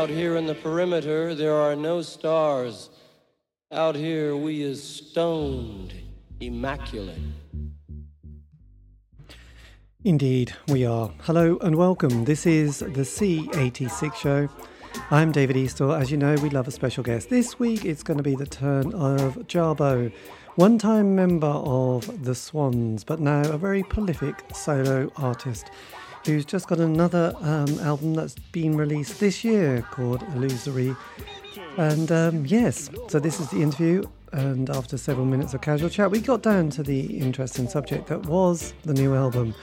Out here in the perimeter, there are no stars. Out here, we is stoned, immaculate. Indeed, we are. Hello and welcome. This is the C86 show. I'm David Eastaugh. As you know, we love a special guest. This week it's going to be the turn of Jarboe, one time member of the Swans, but now a very prolific solo artist who's just got another um, album that's been released this year called Illusory. And um, yes, so this is the interview. And after several minutes of casual chat, we got down to the interesting subject that was the new album.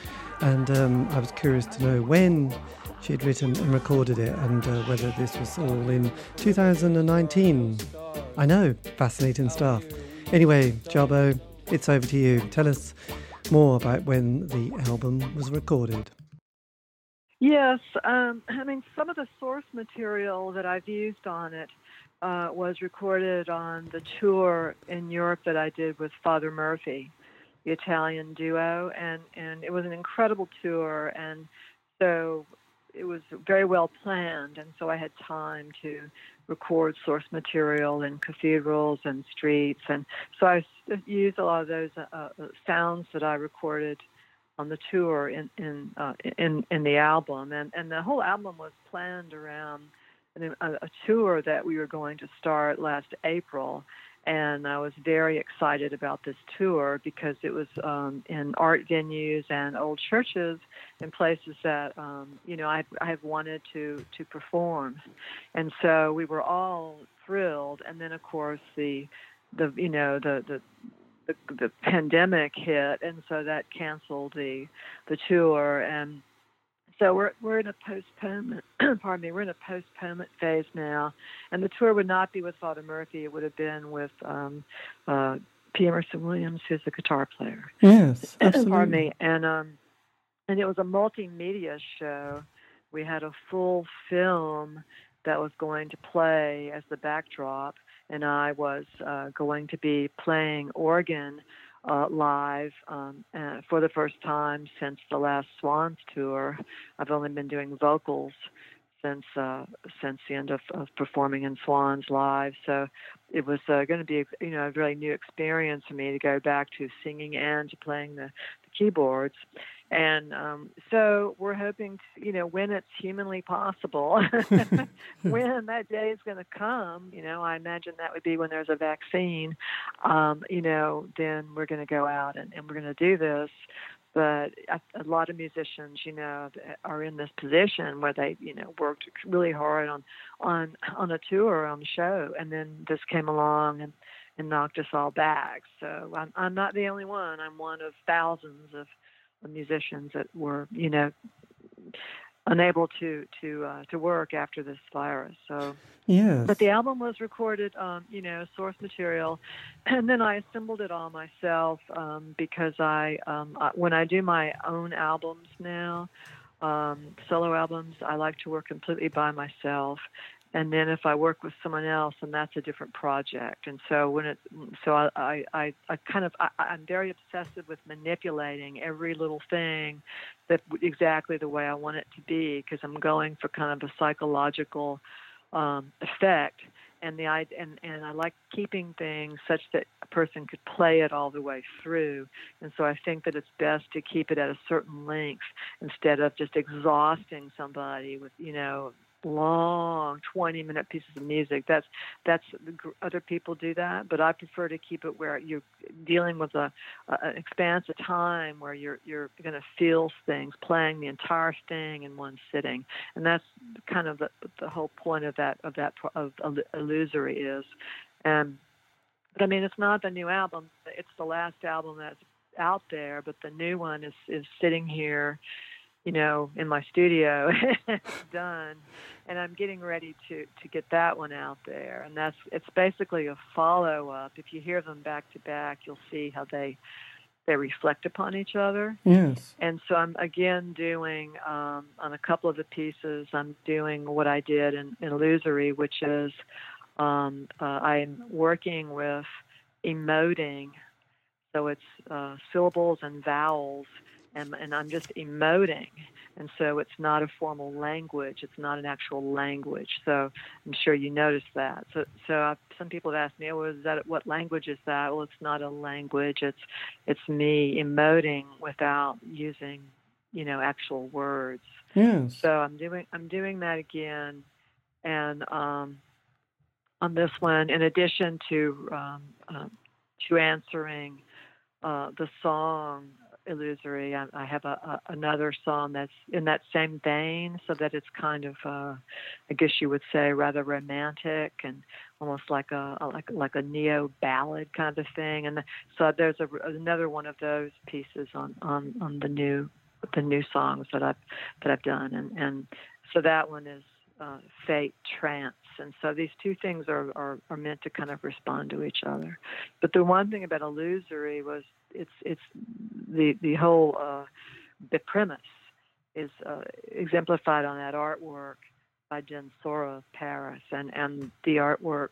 And um, I was curious to know when she had written and recorded it and uh, whether this was all in 2019. I know, fascinating stuff. Anyway, Jarboe, it's over to you. Tell us more about when the album was recorded. Yes, um, I mean, some of the source material that I've used on it uh, was recorded on the tour in Europe that I did with Father Murphy the Italian duo, and and it was an incredible tour, and so it was very well planned, and so I had time to record source material in cathedrals and streets, and so I used a lot of those uh, uh, sounds that I recorded on the tour in in uh, in in the album, and and the whole album was planned around a, a tour that we were going to start last April. And I was very excited about this tour because it was um, in art venues and old churches and places that um, you know I I've wanted to to perform, and so we were all thrilled. And then of course the the you know the the the, the pandemic hit, and so that canceled the the tour and so we're we're in a postponement. pardon me. We're in a postponement phase now, and the tour would not be with Father Murphy. It would have been with um, uh, P. Emerson Williams, who's a guitar player. Yes, absolutely. pardon me. And um, and it was a multimedia show. We had a full film that was going to play as the backdrop, and I was uh, going to be playing organ uh, live um, uh, for the first time since the last Swans tour. I've only been doing vocals since uh, since the end of, of performing in Swans live. So it was uh, going to be you know a really new experience for me to go back to singing and to playing the, the keyboards. And um, so we're hoping, to, you know, when it's humanly possible, when that day is going to come, you know, I imagine that would be when there's a vaccine, um, you know, then we're going to go out and, and we're going to do this but a, a, lot of musicians, you know, are in this position where they, you know, worked really hard on on on a tour on the show, and then this came along and and knocked us all back. So I'm I'm not the only one. I'm one of thousands of musicians that were, you know, unable to to uh, to work after this virus. So, yeah. But the album was recorded, um, you know, source material, and then I assembled it all myself um, because I, um, I, when I do my own albums now, um, solo albums, I like to work completely by myself, and then if I work with someone else, then that's a different project. And so when it, so I, I, I kind of, I, I'm very obsessive with manipulating every little thing that exactly the way I want it to be because I'm going for kind of a psychological um, effect. And the I and and I like keeping things such that a person could play it all the way through. And so I think that it's best to keep it at a certain length instead of just exhausting somebody with you know long 20 minute pieces of music. That's that's other people do that but i prefer to keep it where you're dealing with a, a an expanse of time where you're you're going to feel things playing the entire thing in one sitting. And that's kind of the, the whole point of that of that of, illusory is. And but i mean it's not the new album it's the last album that's out there but the new one is is sitting here you know, in my studio. done. And I'm getting ready to, to get that one out there. And that's it's basically a follow up. If you hear them back to back, you'll see how they they reflect upon each other. Yes. And so I'm again doing um, on a couple of the pieces. I'm doing what I did in, in Illusory, which is um, uh, I'm working with emoting. So it's uh, syllables and vowels and and I'm just emoting and so it's not a formal language. It's not an actual language. So I'm sure you noticed that. So, so I, some people have asked me, "Oh, is that what language is that?" Well, it's not a language. It's it's me emoting without using, you know, actual words. Yes. So I'm doing I'm doing that again, and um, on this one, in addition to um, uh, to answering uh, the song illusory. I, I have a, a, another song that's in that same vein, so that it's kind of, uh, I guess you would say, rather romantic and almost like a, a like like a neo ballad kind of thing. And so there's a, another one of those pieces on on on the new the new songs that I've that I've done, and and so that one is uh, fate trance and so these two things are, are, are meant to kind of respond to each other but the one thing about illusory was it's it's the the whole uh, the premise is uh, exemplified on that artwork by Jen Sora of Paris and and the artwork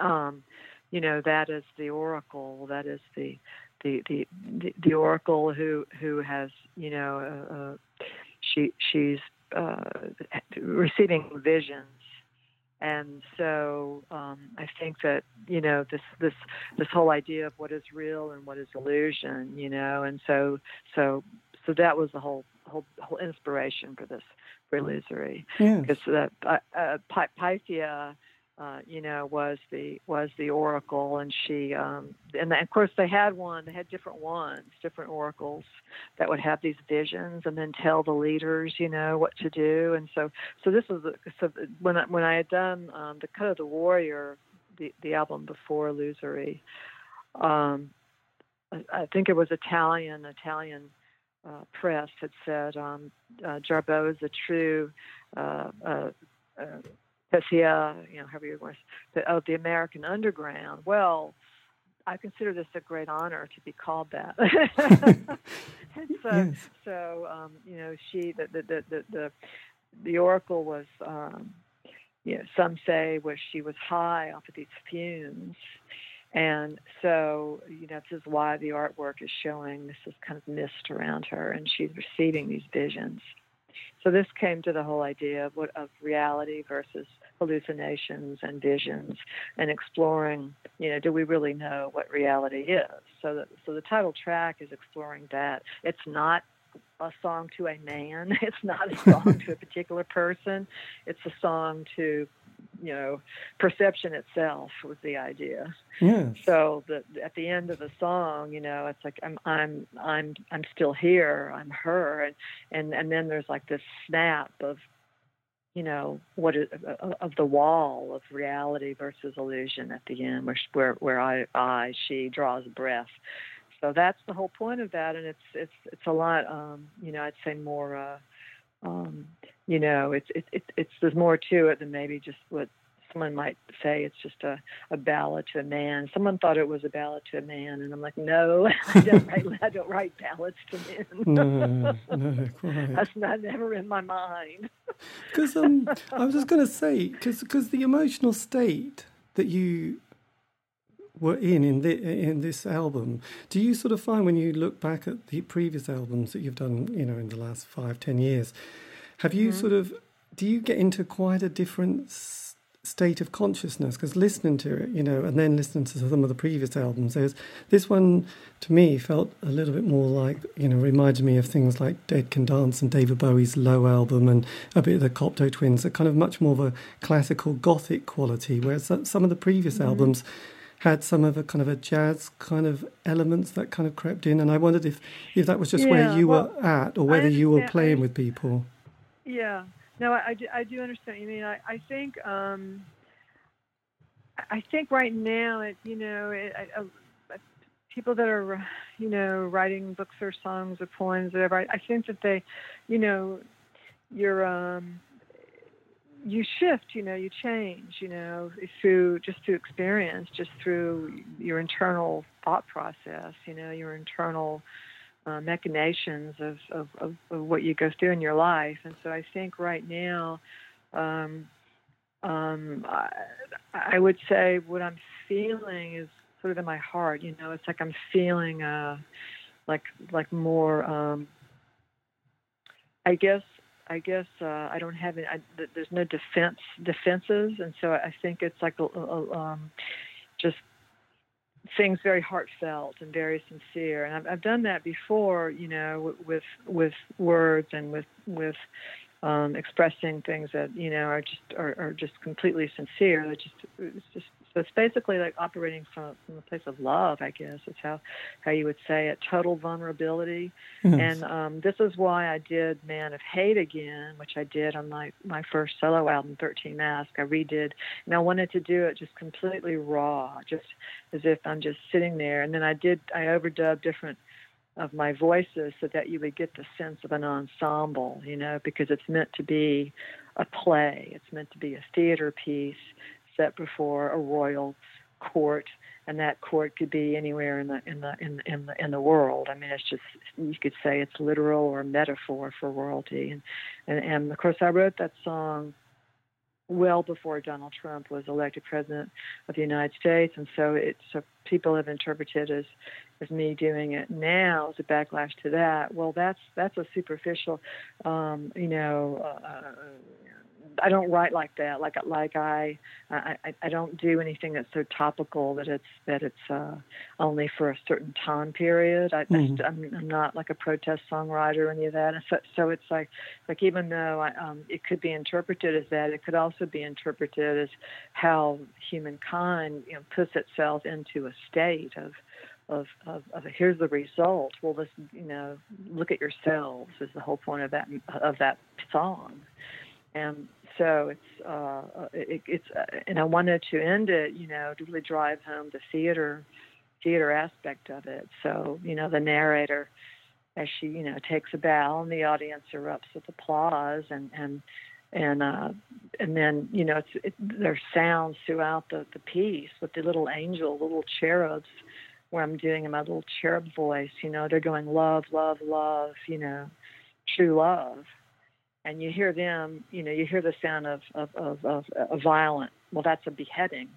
um, you know that is the oracle that is the the the the, oracle who who has you know uh, uh she she's uh, receiving visions and so um, I think that you know this this this whole idea of what is real and what is illusion, you know, and so so so that was the whole whole whole inspiration for this for illusory because yes. uh, uh, Pythia uh, you know, was the was the oracle, and she um, and of course they had one. They had different ones, different oracles that would have these visions and then tell the leaders, you know, what to do. And so, so this was so when I, when I had done um, the Cut of the Warrior, the the album before Illusory, um, I, I think it was Italian Italian. Uh, press had said um, uh, Jarboe is a true uh, uh, uh Hessia, you know, however you want to, of the American Underground. Well, I consider this a great honor to be called that. so, yes. so um, you know, she the the the the, the, the oracle was, um, you know, some say was she was high off of these fumes, and so you know this is why the artwork is showing this is kind of mist around her, and she's receiving these visions. So this came to the whole idea of what of reality versus hallucinations and visions, and exploring, you know, do we really know what reality is? So that so the title track is exploring that. It's not a song to a man. It's not a song to a particular person. It's a song to you know perception itself was the idea yeah so the, at the end of the song you know it's like i'm i'm i'm i'm still here i'm her and and and then there's like this snap of you know what is uh, of the wall of reality versus illusion at the end where where where i i she draws breath. So that's the whole point of that and it's it's it's a lot um you know i'd say more uh um, you know, it's it, it, it's there's more to it than maybe just what someone might say. It's just a, a ballad to a man. Someone thought it was a ballad to a man, and I'm like, no, I don't write I don't write ballads to men. no, no, quite. That's not never in my mind. Because um, I was just going to say, because the emotional state that you were in in, the, in this album. Do you sort of find when you look back at the previous albums that you've done, you know, in the last five, ten years, have you mm-hmm. sort of do you get into quite a different state of consciousness? Because listening to it, you know, and then listening to some of the previous albums, there's this one to me felt a little bit more like, you know, reminded me of things like Dead Can Dance and David Bowie's Low album and a bit of the Cocteau Twins, a kind of much more of a classical gothic quality, whereas some of the previous mm-hmm. albums had some of a kind of a jazz kind of elements that kind of crept in, and I wondered if if that was just yeah, where you well, were at, or whether you were playing I, with people. Yeah, no, I, I, do, I understand. You mean I I think um, I think right now it you know it, I, I, people that are you know writing books or songs or poems or whatever I, I think that they you know you're um you shift, you know, you change, you know, through just through experience, just through your internal thought process, you know, your internal uh, machinations of, of, of, of, what you go through in your life. And so I think right now, um, um, I, I, would say what I'm feeling is sort of in my heart, you know, it's like I'm feeling a, like like more. Um, I guess I guess uh, I don't have any. I, there's no defense defenses, and so I think it's like a, a, um, just things very heartfelt and very sincere. And I've, I've done that before, you know, with with words and with with um, expressing things that you know are just are, are just completely sincere. That just it's just so it's basically like operating from, from a place of love, I guess. It's how how you would say it. Total vulnerability. Yes. And um, this is why I did Man of Hate again, which I did on my my first solo album, Thirteen Mask. I redid, and I wanted to do it just completely raw, just as if I'm just sitting there. And then I did I overdubbed different of my voices so that you would get the sense of an ensemble, you know, because it's meant to be a play. It's meant to be a theater piece set before a royal court, and that court could be anywhere in the in the in the, in the in the world. I mean, it's just you could say it's literal or metaphor for royalty. And and, and of course, I wrote that song well before Donald Trump was elected president of the United States, and so it's so people have interpreted as as me doing it now as a backlash to that. Well, that's that's a superficial, um, you know, uh, I don't write like that. Like like I, I I don't do anything that's so topical that it's that it's uh, only for a certain time period. I, mm-hmm. I am I'm not like a protest songwriter or any of that. And so so it's like like even though I, um, it could be interpreted as that, it could also be interpreted as how humankind you know puts itself into a state of of, of, of here's the result. Well, this you know, look at yourselves is the whole point of that of that song, and so it's uh, it, it's uh, and I wanted to end it, you know, to really drive home the theater theater aspect of it. So you know, the narrator, as she you know takes a bow, and the audience erupts with applause, and and and uh, and then you know it's it, there's sounds throughout the the piece with the little angel, little cherubs, where I'm doing in my little cherub voice. You know, they're going love, love, love. You know, true love and you hear them, you know, you hear the sound of of of, of, of violent. Well, that's a beheading.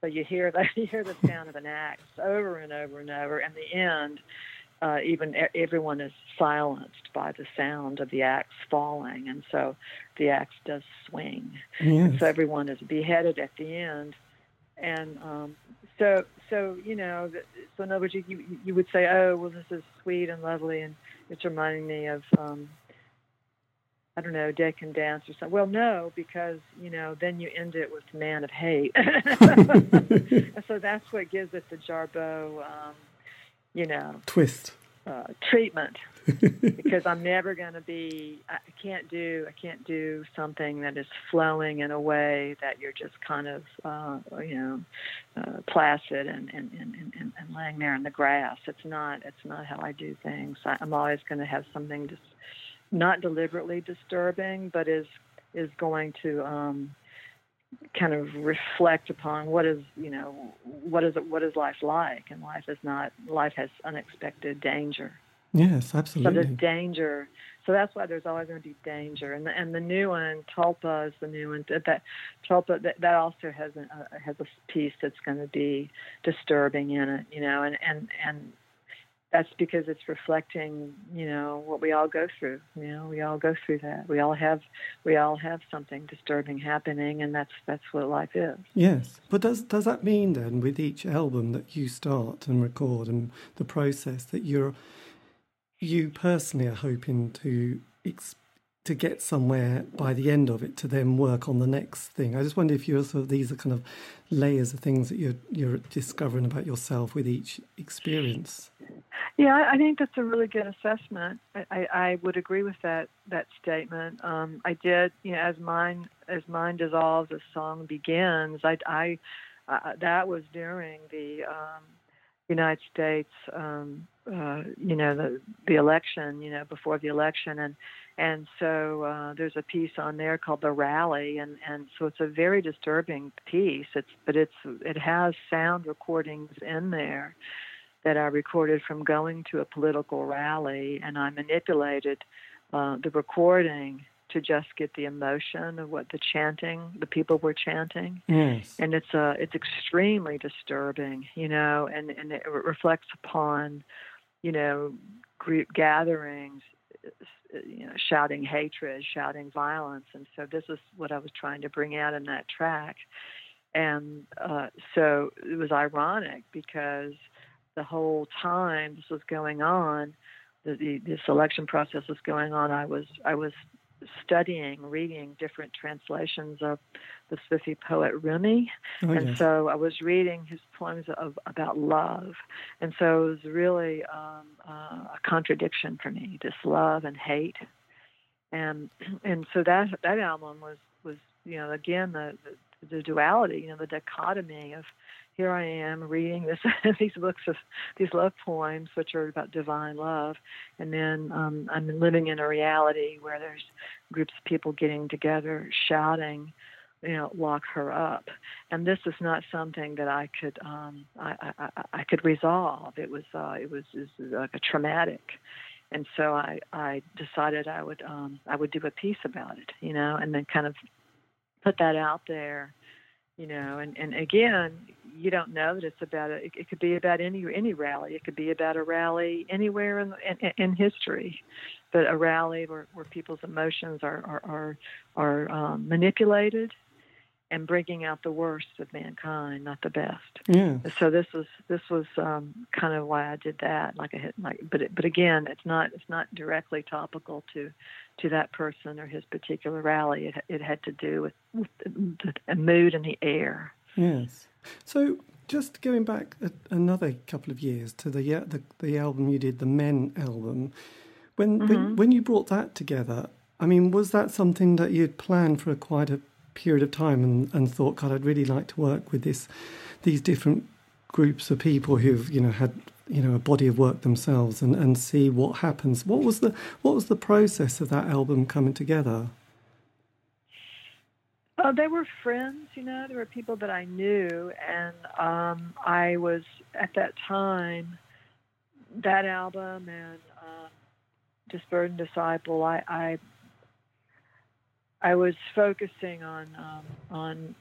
So you hear that you hear the sound of an axe over and over and over. And the end, uh, even everyone is silenced by the sound of the axe falling, and so the axe does swing. Yes. So everyone is beheaded at the end, and um, so so you know, so in other words, you, you you would say, oh well, this is sweet and lovely, and it's reminding me of. Um, I don't know, Dead Can Dance or something. Well, no, because you know, then you end it with Man of Hate. so that's what gives it the Jarboe, um, you know, twist uh, treatment. because I'm never going to be. I can't do. I can't do something that is flowing in a way that you're just kind of, uh, you know, uh, placid and and, and, and and laying there in the grass. It's not. It's not how I do things. I, I'm always going to have something to not deliberately disturbing, but is is going to um, kind of reflect upon what is you know what is what is life like, and life is not life has unexpected danger. Yes, absolutely. So there's danger. So that's why there's always going to be danger. And the, and the new one, Tulpa is the new one. That Tulpa that, that also has a has a piece that's going to be disturbing in it, you know. And and and that's because it's reflecting, you know, what we all go through. You know, we all go through that. We all have, we all have something disturbing happening, and that's that's what life is. Yes, but does does that mean then, with each album that you start and record, and the process that you're, you personally are hoping to ex- to get somewhere by the end of it to then work on the next thing. I just wonder if you're sort of these are kind of layers of things that you're you're discovering about yourself with each experience. Yeah, I think that's a really good assessment. I, I, I would agree with that that statement. Um, I did, you know, as Mind as Mind dissolves, as song begins. I, I uh, that was during the um, United States, um, uh, you know, the the election, you know, before the election, and and so uh, there's a piece on there called the rally, and and so it's a very disturbing piece. It's but it's it has sound recordings in there that I recorded from going to a political rally, and I manipulated uh, the recording to just get the emotion of what the chanting, the people were chanting. Yes. And it's uh, it's extremely disturbing, you know, and and it reflects upon, you know, group gatherings, you know, shouting hatred, shouting violence, and so this is what I was trying to bring out in that track, and uh, so it was ironic because the whole time this was going on, the, the this election process was going on. I was I was studying, reading different translations of the Sufi poet Rumi, oh, and so I was reading his poems of about love, and so it was really um, uh, a contradiction for me, this love and hate, and and so that that album was was you know again the the, the duality, you know the dichotomy of here I am reading this these books of these love poems, which are about divine love, and then um, I'm living in a reality where there's groups of people getting together, shouting, you know, lock her up, and this is not something that I could um, I, I, I could resolve. It was uh, it was, it was like a traumatic. And so I, I decided I would um, I would do a piece about it, you know, and then kind of put that out there you know and and again you don't know that it's about a, it, it could be about any any rally it could be about a rally anywhere in in, in history but a rally where, where people's emotions are are are, are um, manipulated and bringing out the worst of mankind, not the best. Yeah. So this was this was um, kind of why I did that. Like I hit like, but it, but again, it's not it's not directly topical to to that person or his particular rally. It it had to do with, with the, the mood and the air. Yes. So just going back a, another couple of years to the, the the album you did, the Men album. When, mm-hmm. when when you brought that together, I mean, was that something that you'd planned for a quite a period of time and, and thought, God, I'd really like to work with this these different groups of people who've you know had you know a body of work themselves and, and see what happens. What was the what was the process of that album coming together? They were friends, you know. There were people that I knew, and um, I was at that time. That album and um, Disburdened Disciple, I, I I was focusing on um, on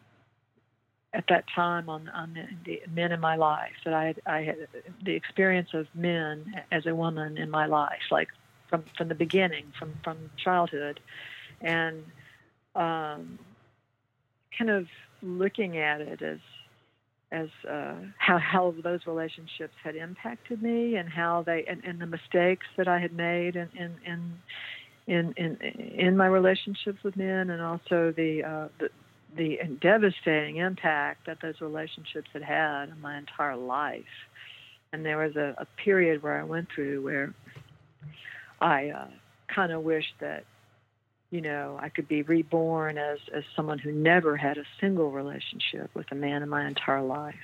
at that time on on the, the, men in my life that I had, I had the experience of men as a woman in my life, like from from the beginning, from from childhood, and um, kind of looking at it as as uh, how how those relationships had impacted me and how they and, and the mistakes that I had made in in, in in in my relationships with men, and also the uh, the the devastating impact that those relationships had had in my entire life. And there was a, a period where I went through where I uh, kind of wished that you know, I could be reborn as, as someone who never had a single relationship with a man in my entire life.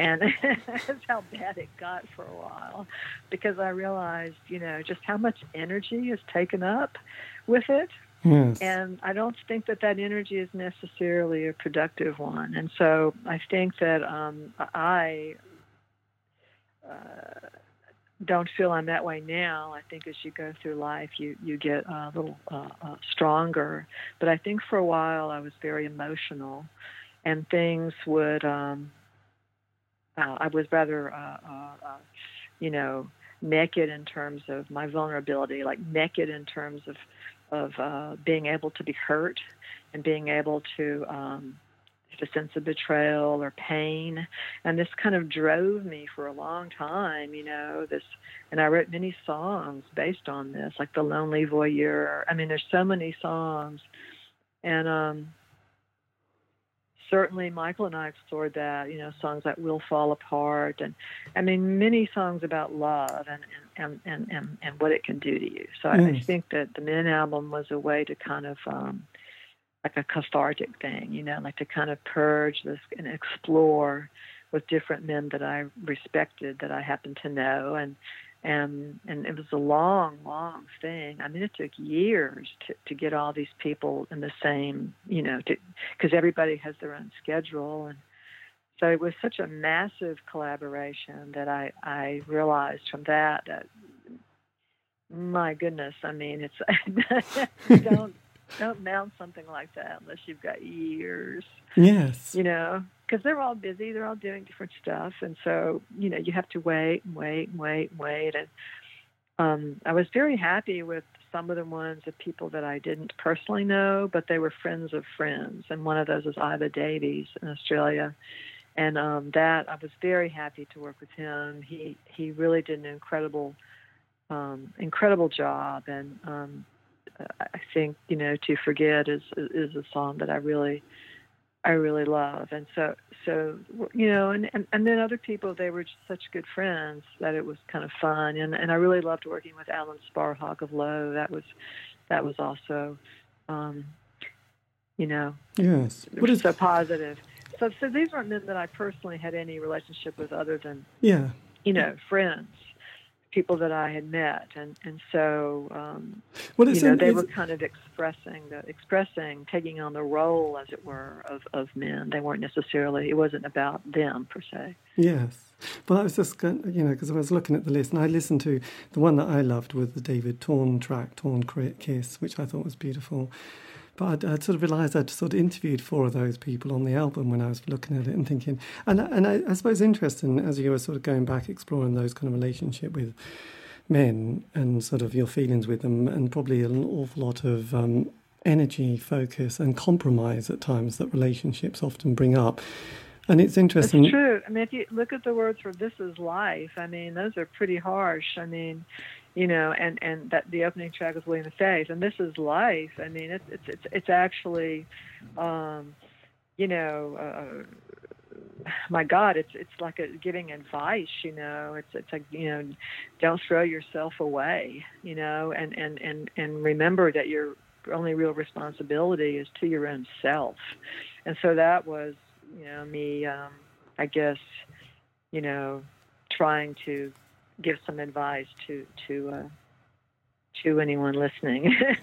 And that's how bad it got for a while because I realized, you know, just how much energy is taken up with it. Yes. And I don't think that that energy is necessarily a productive one. And so I think that um, I. Uh, don't feel I'm that way now. I think as you go through life, you you get a little uh, uh, stronger. But I think for a while I was very emotional, and things would. Um, uh, I was rather, uh, uh, uh, you know, naked in terms of my vulnerability, like naked in terms of of being able to be hurt and being able to. Um, a sense of betrayal or pain. And this kind of drove me for a long time, you know, this and I wrote many songs based on this, like The Lonely Voyeur. I mean, there's so many songs. And um certainly Michael and I explored that, you know, songs that will fall apart and I mean many songs about love and and, and, and, and what it can do to you. So mm. I, I think that the Men album was a way to kind of um like a cathartic thing, you know, like to kind of purge this and explore with different men that I respected that I happened to know. And and and it was a long long thing. I mean it took years to to get all these people in the same you know because everybody has their own schedule. And so it was such a massive collaboration that i i realized from that that my goodness i mean it's don't don't mount something like that unless you've got years. Yes. You know, because they're all busy, they're all doing different stuff, and so you know you have to wait and wait and wait and wait. And um, I was very happy with some of the ones of people that I didn't personally know, but they were friends of friends, and one of those was Iva Davies in Australia. And um, that I was very happy to work with him. He he really did an incredible um, incredible job, and um, I think you know to forget is is a song that I really I really love, and so so you know, and, and and then other people they were just such good friends that it was kind of fun, and and I really loved working with Alan Sparhawk of Low. That was that was also, um, you know, yes, what is so positive. So so these weren't men that I personally had any relationship with other than yeah, you know, friends people that I had met, and and so um, well, you know they were kind of expressing the expressing taking on the role, as it were, of of men. They weren't necessarily. It wasn't about them per se. Yes. Well, I was just, going, you know, because I was looking at the list and I listened to the one that I loved was the David Torn track, Torn Kiss, which I thought was beautiful. But I'd, I'd, sort of realised I'd sort of interviewed four of those people on the album when I was looking at it and thinking, and and I, I suppose interesting as you were sort of going back exploring those kind of relationship with men and sort of your feelings with them, and probably an awful lot of um, energy, focus, and compromise at times that relationships often bring up. And it's interesting. It's true. I mean, if you look at the words for "This Is Life," I mean, those are pretty harsh. I mean, you know, and and that the opening track is William Faith, and this is life. I mean, it's it's it's, it's actually, um, you know. Uh, my God, it's it's like a, giving advice. You know, it's it's like you know, don't throw yourself away. You know, and and and and remember that your only real responsibility is to your own self. And so that was, you know, me. Um, I guess, you know, trying to give some advice to to uh, to anyone listening.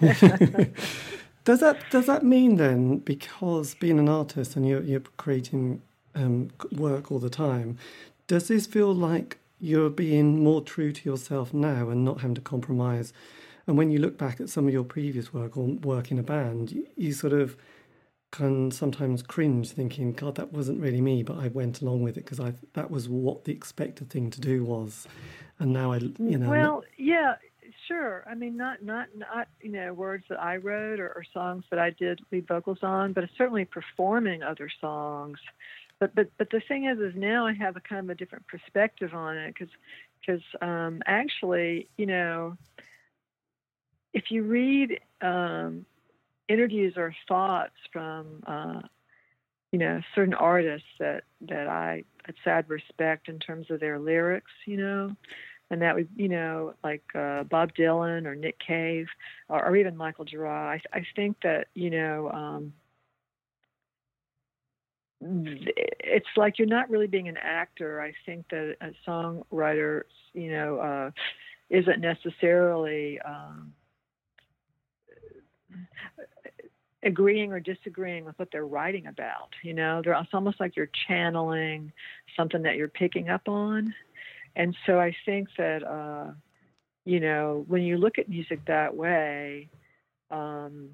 does that does that mean then, because being an artist and you're you're creating um, work all the time, does this feel like you're being more true to yourself now and not having to compromise? And when you look back at some of your previous work or work in a band, you, you sort of can sometimes cringe thinking, God, that wasn't really me, but I went along with it because I that was what the expected thing to do was and now I, you know. Well, yeah, sure. I mean, not not not you know words that I wrote or, or songs that I did lead vocals on, but certainly performing other songs. But but but the thing is, is now I have a kind of a different perspective on it because because um, actually, you know, if you read um, interviews or thoughts from uh, you know certain artists that that I had respect in terms of their lyrics, you know, and that would you know like uh, Bob Dylan or Nick Cave or, or even Michael Gira. I, I think that you know um, it's like you're not really being an actor. I think that a songwriter, you know, uh, isn't necessarily. Um, agreeing or disagreeing with what they're writing about. You know, they're, it's almost like you're channeling something that you're picking up on. And so I think that, uh, you know, when you look at music that way, um,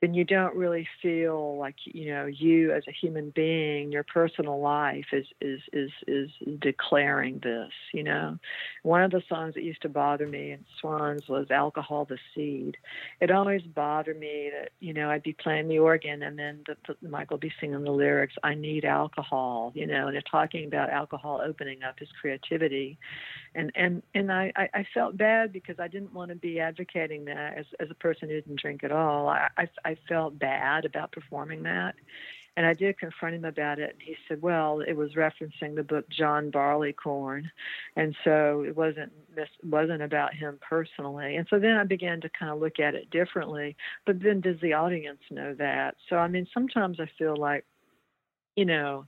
then you don't really feel like you know you as a human being your personal life is is is is declaring this you know? One of the songs that used to bother me in swans was alcohol the seed. It always bothered me that you know i'd be playing the organ and then the, the michael would be singing the lyrics i need alcohol you know and they're talking about alcohol opening up his creativity and and and I, I felt bad because I didn't want to be advocating that as as a person who didn't drink at all. I I, felt bad about performing that, and I did confront him about it. And he said, "Well, it was referencing the book John Barleycorn, and so it wasn't this wasn't about him personally." And so then I began to kind of look at it differently. But then, does the audience know that? So I mean, sometimes I feel like, you know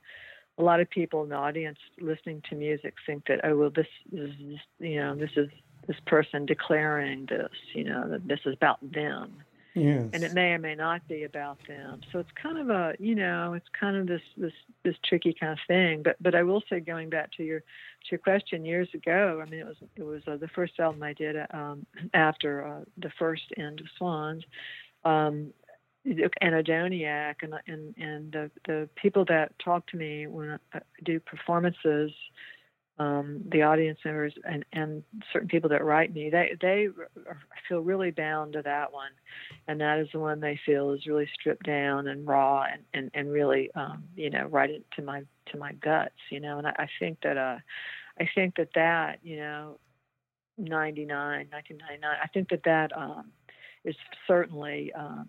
a lot of people in the audience listening to music think that oh well this is you know this is this person declaring this you know that this is about them. Yes. and it may or may not be about them. So it's kind of a you know it's kind of this this this tricky kind of thing. But but i will say going back to your to your question years ago i mean it was it was uh, the first album i did um, after uh, the first end of swans um, anhedoniac and and and the the people that talk to me when I do performances um, the audience members and, and certain people that write me, they they feel really bound to that one, and that is the one they feel is really stripped down and raw and and, and really um, you know right into my to my guts, you know. And I, I think that uh, I think that that you know, 99, 1999, I think that that um, is certainly um,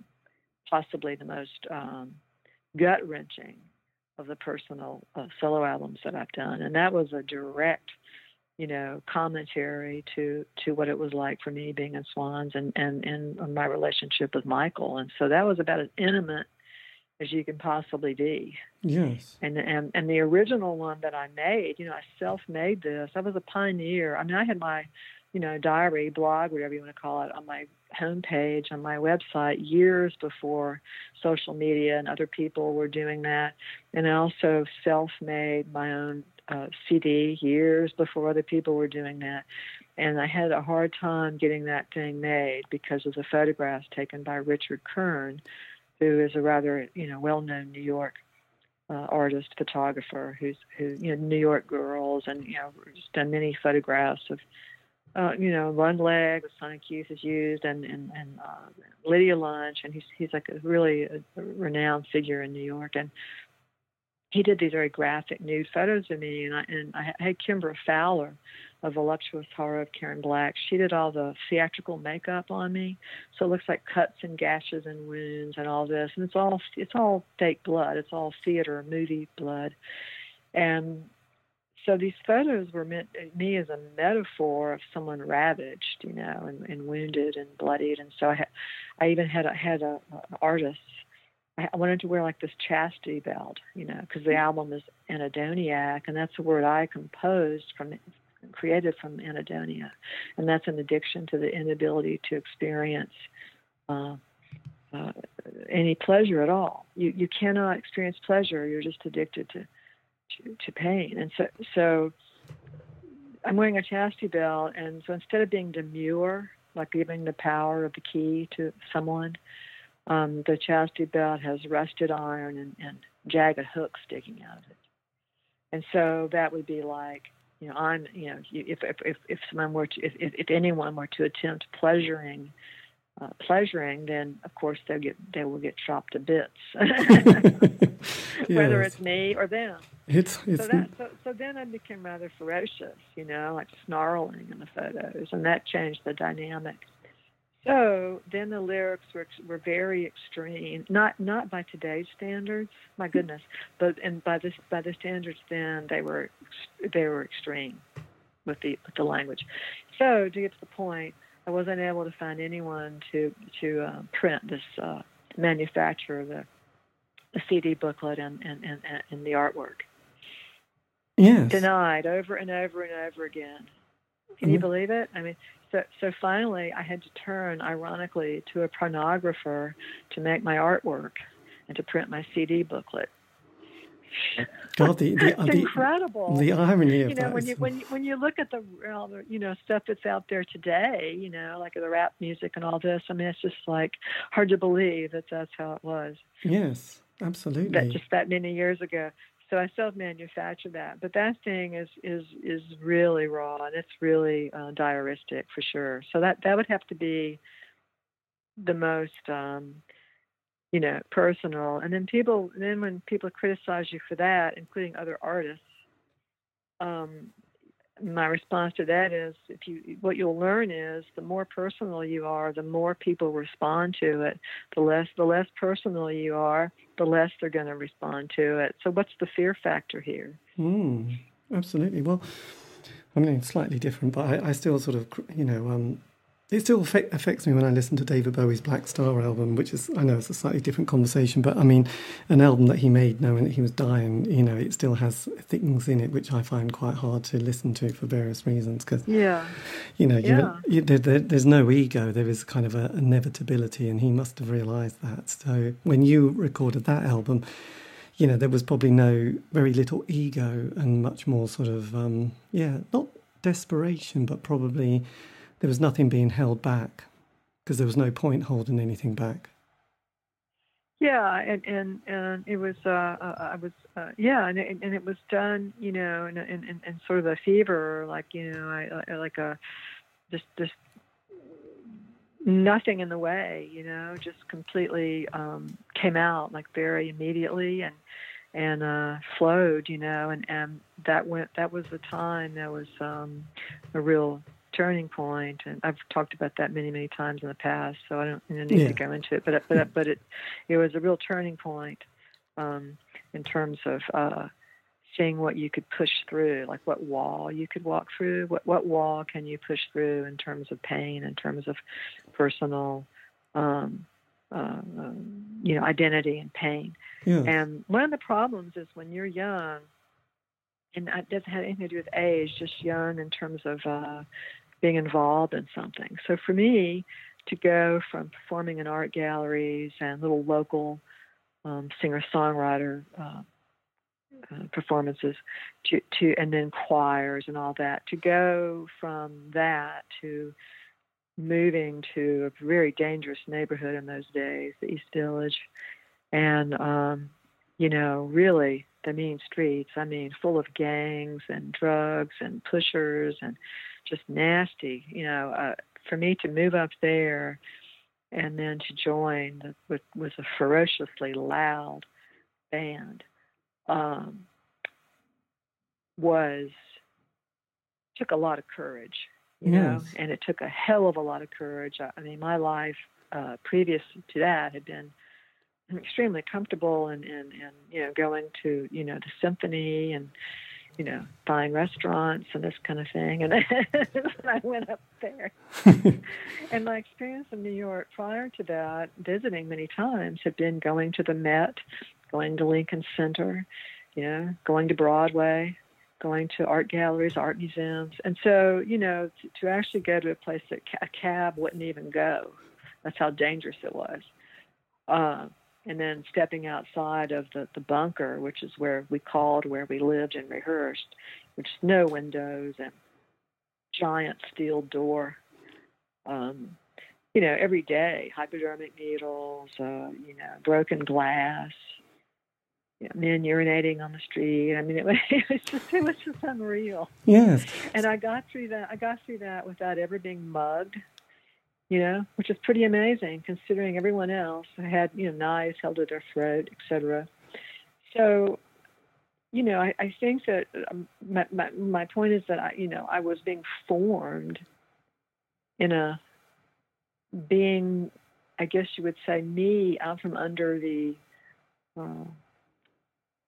possibly the most um, gut wrenching of the personal uh, solo albums that I've done, and that was a direct, you know, commentary to to what it was like for me being in Swans and and and my relationship with Michael, and so that was about as intimate as you can possibly be. Yes. And and and the original one that I made, you know, I self-made this. I was a pioneer. I mean, I had my you know, diary, blog, whatever you want to call it, on my homepage on my website years before social media and other people were doing that. And I also self made my own uh, CD years before other people were doing that. And I had a hard time getting that thing made because of the photographs taken by Richard Kern, who is a rather, you know, well known New York uh, artist photographer who's who you know New York girls and you know done many photographs of uh, you know, Lung Leg, Sonic Youth is used, and and and uh, Lydia Lunch, and he's he's like a really a, a renowned figure in New York, and he did these very graphic nude photos of me, and I and I had Kembra Pfahler, a voluptuous horror of Karen Black. She did all the theatrical makeup on me, so it looks like cuts and gashes and wounds and all this, and it's all it's all fake blood. It's all theater movie blood, and so these photos were meant to me as a metaphor of someone ravaged, you know, and, and wounded and bloodied. And so I, I even had a, had a, a artist. I wanted to wear like this chastity belt, you know, because the album is anhedoniac, and that's a word I composed from, created from anhedonia, and that's an addiction to the inability to experience. Uh, uh, any pleasure at all. You you cannot experience pleasure. You're just addicted to to, to pain. And so, so I'm wearing a chastity belt, and so instead of being demure, like giving the power of the key to someone, um, the chastity belt has rusted iron and, and jagged hooks sticking out of it. And so that would be like, you know, I'm, you know, if if if, if someone were to, if, if anyone were to attempt pleasuring uh, pleasuring, then of course they get they will get chopped to bits, whether it's me or them. It's, it's so, that, so, so then I became rather ferocious, you know, like snarling in the photos, and that changed the dynamic. So then the lyrics were were very extreme, not not by today's standards, my goodness, but and by this by the standards then they were they were extreme with the with the language. So to get to the point, I wasn't able to find anyone to to uh, print this uh, manufacture the the CD booklet and and, and, and the artwork. Yes. Denied over and over and over again. Can mm-hmm. you believe it? I mean, so so finally, I had to turn, ironically, to a pornographer to make my artwork and to print my CD booklet. God, the, the, it's the, incredible. The irony of you know, that when you when you, when you look at the, all the you know stuff that's out there today, you know, like the rap music and all this. I mean, it's just like hard to believe that that's how it was. Yes, absolutely. That just that many years ago. So I self-manufactured that, but that thing is is is really raw and it's really uh, diaristic for sure. So that that would have to be the most um, you know, personal. And then people, then when people criticize you for that, including other artists, um, my response to that is, if you, what you'll learn is, the more personal you are, the more people respond to it. The less, the less personal you are, the less they're going to respond to it. So, what's the fear factor here? Mm, absolutely. Well, I mean, slightly different, but I, I still sort of, you know, um, it still affects me when I listen to David Bowie's Blackstar album, which is, I know it's a slightly different conversation, but I mean, an album that he made knowing that he was dying, you know, it still has things in it which I find quite hard to listen to for various reasons. Because, yeah. you know, yeah. You, you, there, there, there's no ego, there is kind of an inevitability, and he must have realised that. So when you recorded that album, you know, there was probably no, very little ego and much more sort of, um, yeah, not desperation, but probably there was nothing being held back because there was no point holding anything back. Yeah, and and and it was uh, uh I was uh, yeah, and it, and it was done, you know, in, in in sort of a fever, like you know, I, I like a just just nothing in the way, you know, just completely um came out like very immediately and and uh flowed, you know, and and that went that was the time that was um a real turning point, and I've talked about that many, many times in the past, so I don't you know, need yeah. to go into it. But but but it it was a real turning point um, in terms of uh, seeing what you could push through, like what wall you could walk through. What what wall can you push through in terms of pain, in terms of personal, um, uh, um, you know, identity and pain. Yeah. And one of the problems is when you're young and it doesn't have anything to do with age, just young in terms of uh, being involved in something. So for me, to go from performing in art galleries and little local um, singer-songwriter uh, uh, performances to, to and then choirs and all that to go from that to moving to a very dangerous neighborhood in those days the east village and um, you know really the mean streets i mean full of gangs and drugs and pushers and just nasty. You know, uh, for me to move up there and then to join with, was a ferociously loud band um, was took a lot of courage, you yes. know, and it took a hell of a lot of courage. I, I mean, my life uh, previous to that had been extremely comfortable and, and, and you know going to you know the symphony and you know, buying restaurants and this kind of thing. And I went up there. and my experience in New York prior to that, visiting many times, had been going to the Met, going to Lincoln Center, you know, going to Broadway, going to art galleries, art museums. And so, you know, to, to actually go to a place that a cab wouldn't even go, that's how dangerous it was. Uh, and then stepping outside of the, the bunker, which is where we called where we lived and rehearsed, which is no windows and giant steel door. Um, you know, every day, hypodermic needles, uh, you know, broken glass, you know, men urinating on the street. I mean, it was, it was just it was just unreal. Yes. And I got through that. I got through that without ever being mugged you know, which is pretty amazing considering everyone else had, you know, knives held at their throat, etc. So, you know, I, I think that um, my, my, my point is that I, you know, I was being formed in a being, I guess you would say, me out from under the uh,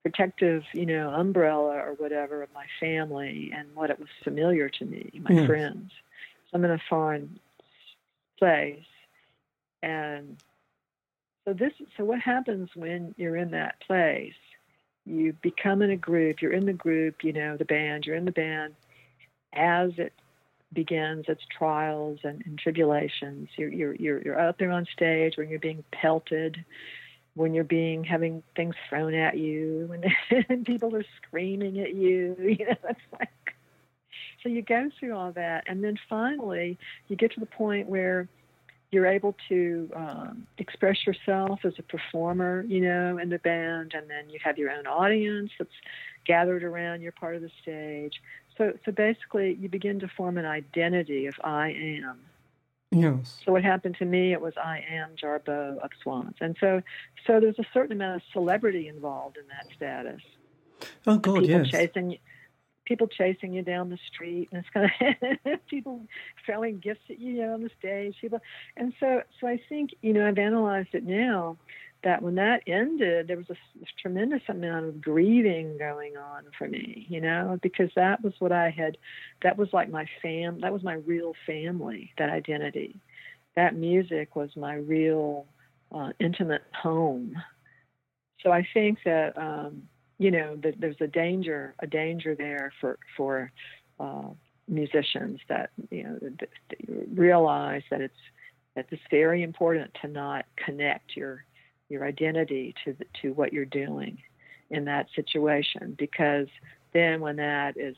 protective, you know, umbrella or whatever of my family and what it was familiar to me, my yes. friends. So I'm in a foreign place. And so this so what happens when you're in that place? You become in a group, you're in the group, you know, the band, you're in the band as it begins its trials and, and tribulations. You're, you're, you're, you're out there on stage when you're being pelted, when you're being having things thrown at you, when people are screaming at you. You know, it's like so you go through all that, and then finally you get to the point where you're able to um, express yourself as a performer, you know, in the band, and then you have your own audience that's gathered around your part of the stage. So, so basically, you begin to form an identity of I am. Yes. So what happened to me? It was I am Jarboe of Swans, and so, so there's a certain amount of celebrity involved in that status. Oh God, yes. Chasing, people chasing you down the street and it's kind of people throwing gifts at you, you know, on the stage people. And so so i think you know i've analyzed it now that when that ended there was a, tremendous amount of grieving going on for me you know because that was what i had that was like my fam that was my real family that identity. That music was my real uh, intimate home. So i think that um you know that there's a danger a danger there for for uh, musicians that you know realize that it's that it's very important to not connect your your identity to the, to what you're doing in that situation. Because then when that is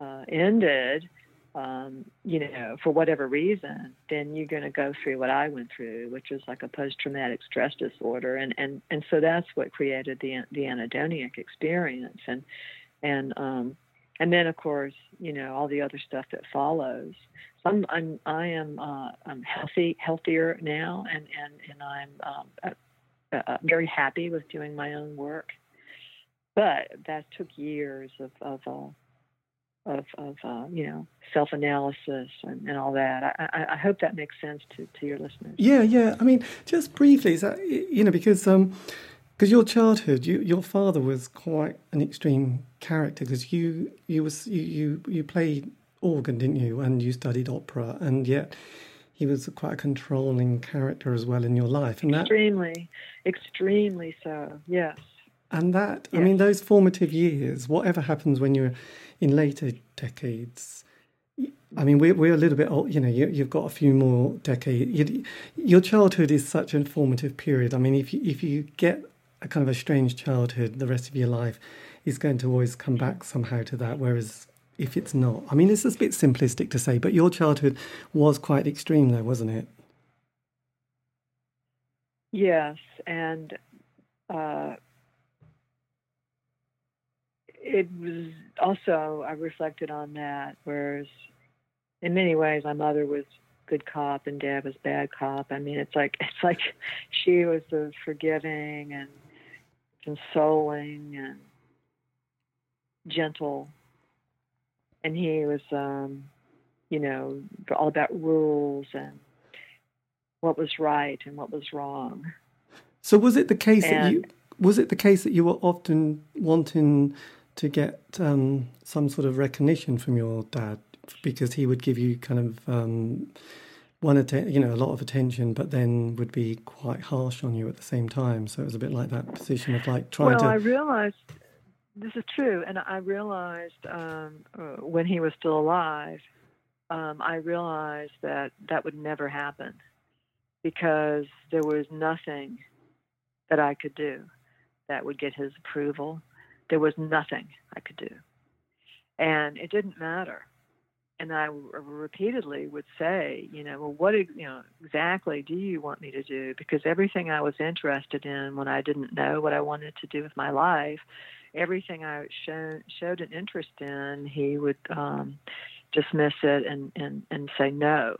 uh, ended um, you know, for whatever reason, then you're going to go through what I went through, which was like a post-traumatic stress disorder, and and and so that's what created the the anhedonic experience, and and um, and then of course, you know, all the other stuff that follows. So I'm I'm I am uh, I'm healthy, healthier now, and and and I'm um, uh, very happy with doing my own work, but that took years of of uh, of, of uh, you know self analysis and, and all that. I, I, hope that makes sense to, to your listeners. Yeah, yeah. I mean, just briefly, that, you know, because um, because your childhood, you, your father was quite an extreme character because you you was you, you you played organ, didn't you? And you studied opera, and yet he was quite a controlling character as well in your life. And extremely, that, extremely so. Yes. And that, yes. I mean, those formative years, whatever happens when you're in later decades, I mean, we're, we're a little bit old, you know, you, have got a few more decades. You, your childhood is such an formative period. I mean, if you, if you get a kind of a strange childhood, the rest of your life is going to always come back somehow to that. Whereas if it's not, I mean, it's a bit simplistic to say, but your childhood was quite extreme, though, wasn't it? Yes. And, uh, it was also I reflected on that. Whereas in many ways, my mother was good cop and dad was bad cop. I mean, it's like it's like she was the forgiving and consoling and gentle, and he was, um, you know, all about rules and what was right and what was wrong. So was it the case and, that you was it the case that you were often wanting to get um, some sort of recognition from your dad because he would give you kind of um, one atten- you know a lot of attention, but then would be quite harsh on you at the same time. So it was a bit like that position of like trying well, to. Well, I realized this is true, and I realized um, uh, when he was still alive, um, I realized that that would never happen because there was nothing that I could do that would get his approval there was nothing I could do. And it didn't matter. And I repeatedly would say, you know, well, what, you know, exactly do you want me to do? Because everything I was interested in when I didn't know what I wanted to do with my life, everything I showed, showed an interest in, he would um, dismiss it and, and, and say no.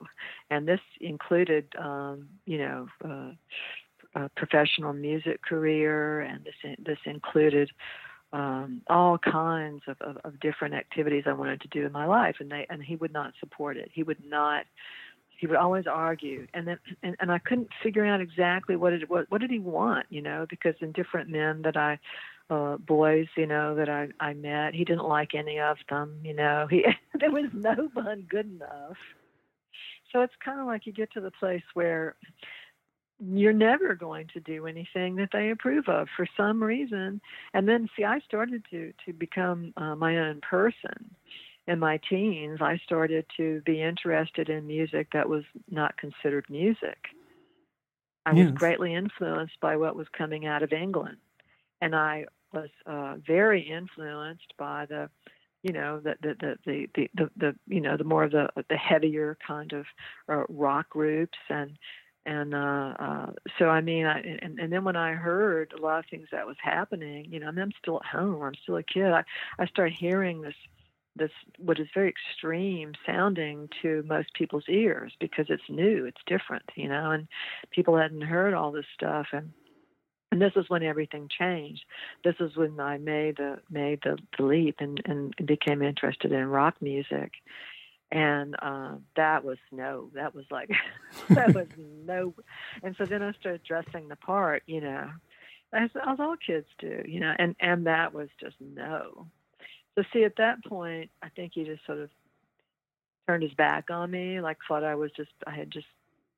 And this included, um, you know, uh, a professional music career, and this this included um, all kinds of, of, of different activities I wanted to do in my life, and they and he would not support it. He would not. He would always argue, and then and, and I couldn't figure out exactly what it what what did he want, you know, because in different men that I uh boys you know that i i met he didn't like any of them you know he there was no one good enough so it's kind of like you get to the place where you're never going to do anything that they approve of for some reason. And then, see, I started to to become uh, my own person. In my teens, I started to be interested in music that was not considered music. I yes. was greatly influenced by what was coming out of England, and I was uh, very influenced by the you know the the the the the, the, the you know the more of the the heavier kind of uh, rock groups and and uh, uh, so I mean, I, and and then when I heard a lot of things that was happening, you know, I'm still at home, I'm still a kid. I I started hearing this this what is very extreme sounding to most people's ears because it's new, it's different, you know, and people hadn't heard all this stuff and and this is when everything changed. This is when I made the made the, the leap and, and became interested in rock music and uh, that was no that was like that was no and so then i started dressing the part you know as, as all kids do you know and and that was just no. So see at that point i think he just sort of turned his back on me like thought i was just i had just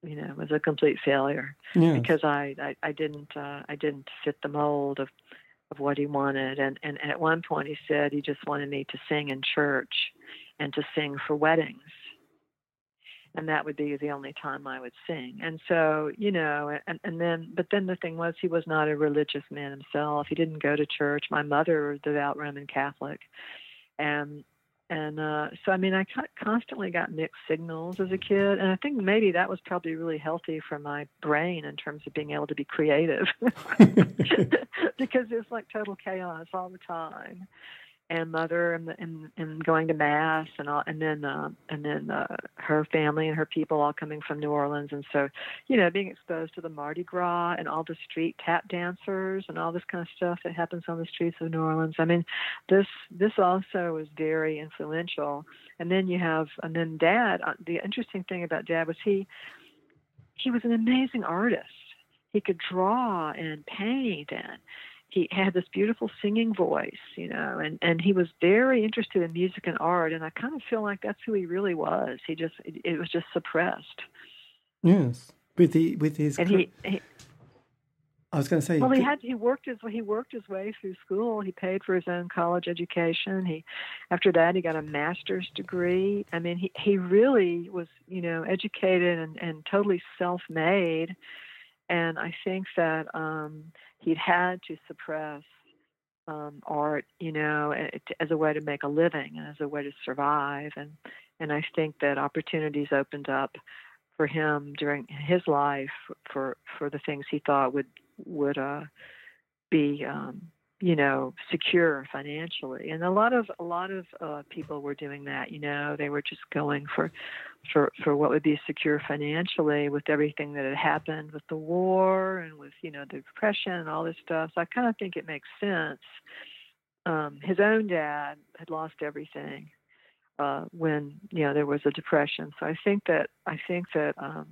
you know was a complete failure yes. because I, I i didn't uh i didn't fit the mold of of what he wanted. And and at one point he said he just wanted me to sing in church and to sing for weddings. And that would be the only time I would sing. And so, you know, and, and then, but then the thing was, he was not a religious man himself. He didn't go to church. My mother was devout Roman Catholic. And, and uh, so I mean I constantly got mixed signals as a kid, and I think maybe that was probably really healthy for my brain in terms of being able to be creative, because it's like total chaos all the time and mother and and, and going to mass and all and then uh, and then uh, her family and her people all coming from New Orleans. And so you know being exposed to the Mardi Gras and all the street tap dancers and all this kind of stuff that happens on the streets of New Orleans. I mean this this also was very influential. And then you have and then dad uh, the interesting thing about dad was he he was an amazing artist. He could draw and paint and he had this beautiful singing voice, you know, and and he was very interested in music and art, and I kind of feel like that's who he really was. He just it, it was just suppressed. Yes, with the with his. And he, he I was going to say. Well, he had he worked his he worked his way through school. He paid for his own college education. He, after that, he got a master's degree. I mean, he he really was you know educated and and totally self made. And I think that um, he'd had to suppress um, art, you know, as a way to make a living and as a way to survive. And and I think that opportunities opened up for him during his life for for the things he thought would would uh, be um, you know secure financially. And a lot of a lot of uh, people were doing that you know they were just going for for for what would be secure financially with everything that had happened with the war and with you know the depression and all this stuff. So i kind of think it makes sense. Um his own dad had lost everything uh when you know there was a depression. So i think that i think that um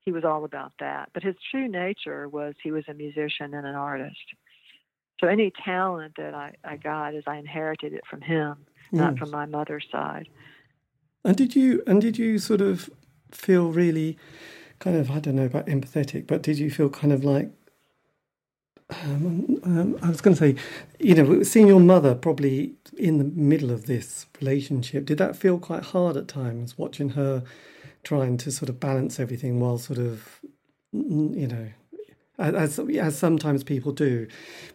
he was all about that. But his true nature was he was a musician and an artist so any talent that I, I got is I inherited it from him, yes. not from my mother's side. And did you and did you sort of feel really kind of I don't know about empathetic, but did you feel kind of like um, um, I was going to say, you know, seeing your mother probably in the middle of this relationship, did that feel quite hard at times? Watching her trying to sort of balance everything while sort of, you know, as as sometimes people do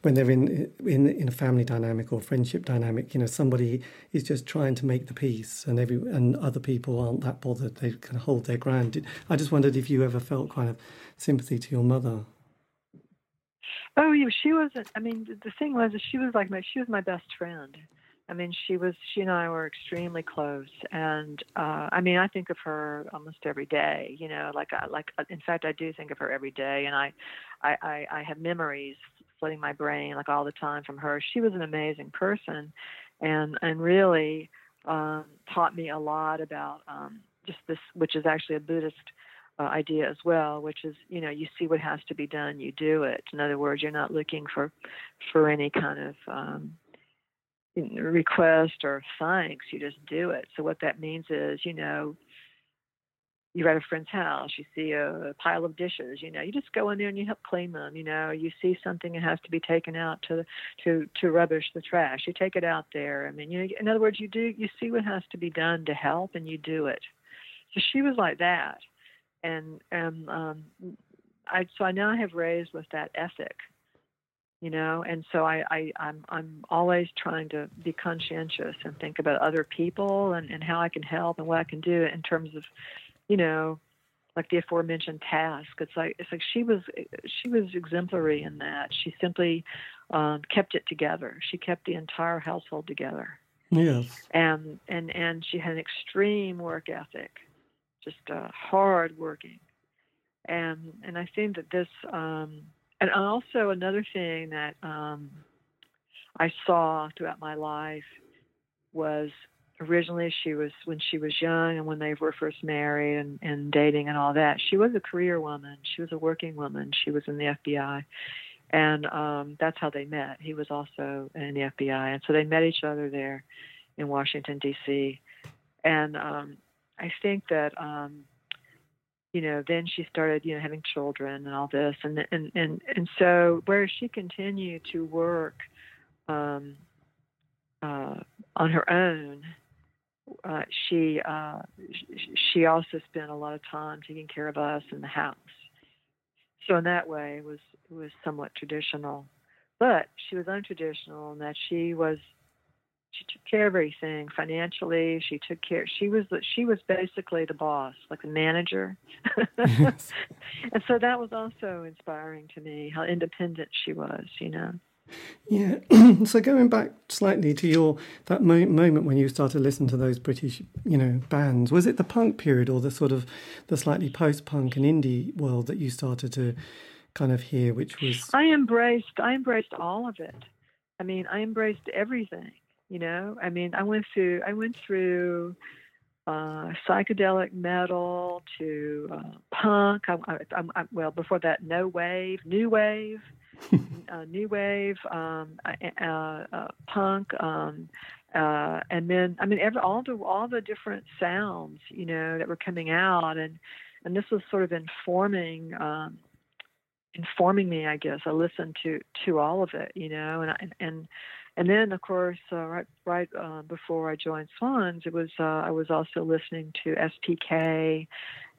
when they're in in in a family dynamic or friendship dynamic. You know, somebody is just trying to make the peace, and every and other people aren't that bothered. They can hold their ground. I just wondered if you ever felt kind of sympathy to your mother. Oh, yeah, she wasn't. I mean, the thing was, she was like my she was my best friend. I mean, she was she and I were extremely close, and uh, I mean, I think of her almost every day. You know, like I, like in fact, I do think of her every day, and I, I, I, I have memories flooding my brain like all the time from her. She was an amazing person, and and really um, taught me a lot about um, just this, which is actually a Buddhist uh, idea as well, which is you know you see what has to be done, you do it. In other words, you're not looking for for any kind of um, request or thanks. You just do it. So what that means is, you know, you're at a friend's house, you see a pile of dishes, you know, you just go in there and you help clean them. You know, you see something that has to be taken out to to to rubbish the trash, you take it out there. I mean, you know, in other words, you do you see what has to be done to help, and you do it. So she was like that, and and um, I so I now have raised with that ethic you know? And so I, I i'm i'm always trying to be conscientious and think about other people and and how i can help and what i can do in terms of you know like the aforementioned task. It's like it's like she was she was exemplary in that. She simply um kept it together. She kept the entire household together. Yes. And and and she had an extreme work ethic just uh hard working. And and i think that this um and also another thing that um, I saw throughout my life was originally she was when she was young and when they were first married and, and dating and all that she was a career woman. She was a working woman. She was in the fbi and um that's how they met. He was also in the fbi and so they met each other there in washington d.c and um i think that um you know, then she started, you know, having children and all this, and and and and so where she continued to work um, uh, on her own, uh, she uh, she also spent a lot of time taking care of us in the house. So in that way, it was it was somewhat traditional, but she was untraditional in that she was she took care of everything financially. She took care. She was the, she was basically the boss, like the manager. Yes. and so that was also inspiring to me how independent she was. You know. Yeah. so going back slightly to your that mo- moment when you started listening to those British, you know, bands, was it the punk period or the sort of the slightly post-punk and indie world that you started to kind of hear, which was? I embraced. I embraced all of it. I mean, I embraced everything. You know, I mean, I went through. I went through uh, psychedelic metal to uh, punk. I, I, I, well, before that, no wave, new wave uh, new wave, um, uh, uh, punk, um, uh, and then I mean every all the all the different sounds you know that were coming out, and and this was sort of informing. Um, informing me i guess i listened to to all of it you know and and and then of course uh, right right uh, before i joined swans it was uh, i was also listening to spk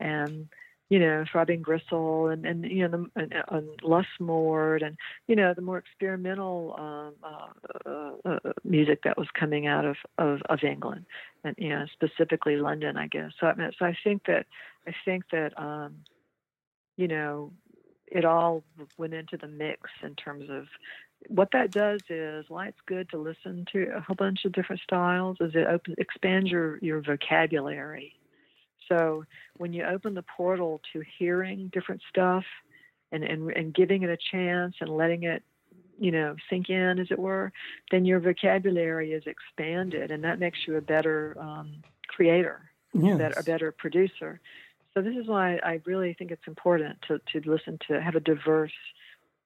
and you know, Throbbing Gristle and, and you know, the, and, and Lustmord and, you know, the more experimental um, uh, uh, uh, music that was coming out of, of, of England and, you know, specifically London, I guess. So, I mean, so I think that, I think that, um, you know, it all went into the mix in terms of what that does is why it's good to listen to a whole bunch of different styles is it opens expands your your vocabulary so when you open the portal to hearing different stuff and, and, and giving it a chance and letting it, you know, sink in, as it were, then your vocabulary is expanded and that makes you a better um, creator, yes. a, better, a better producer. So this is why I really think it's important to, to listen to, have a diverse,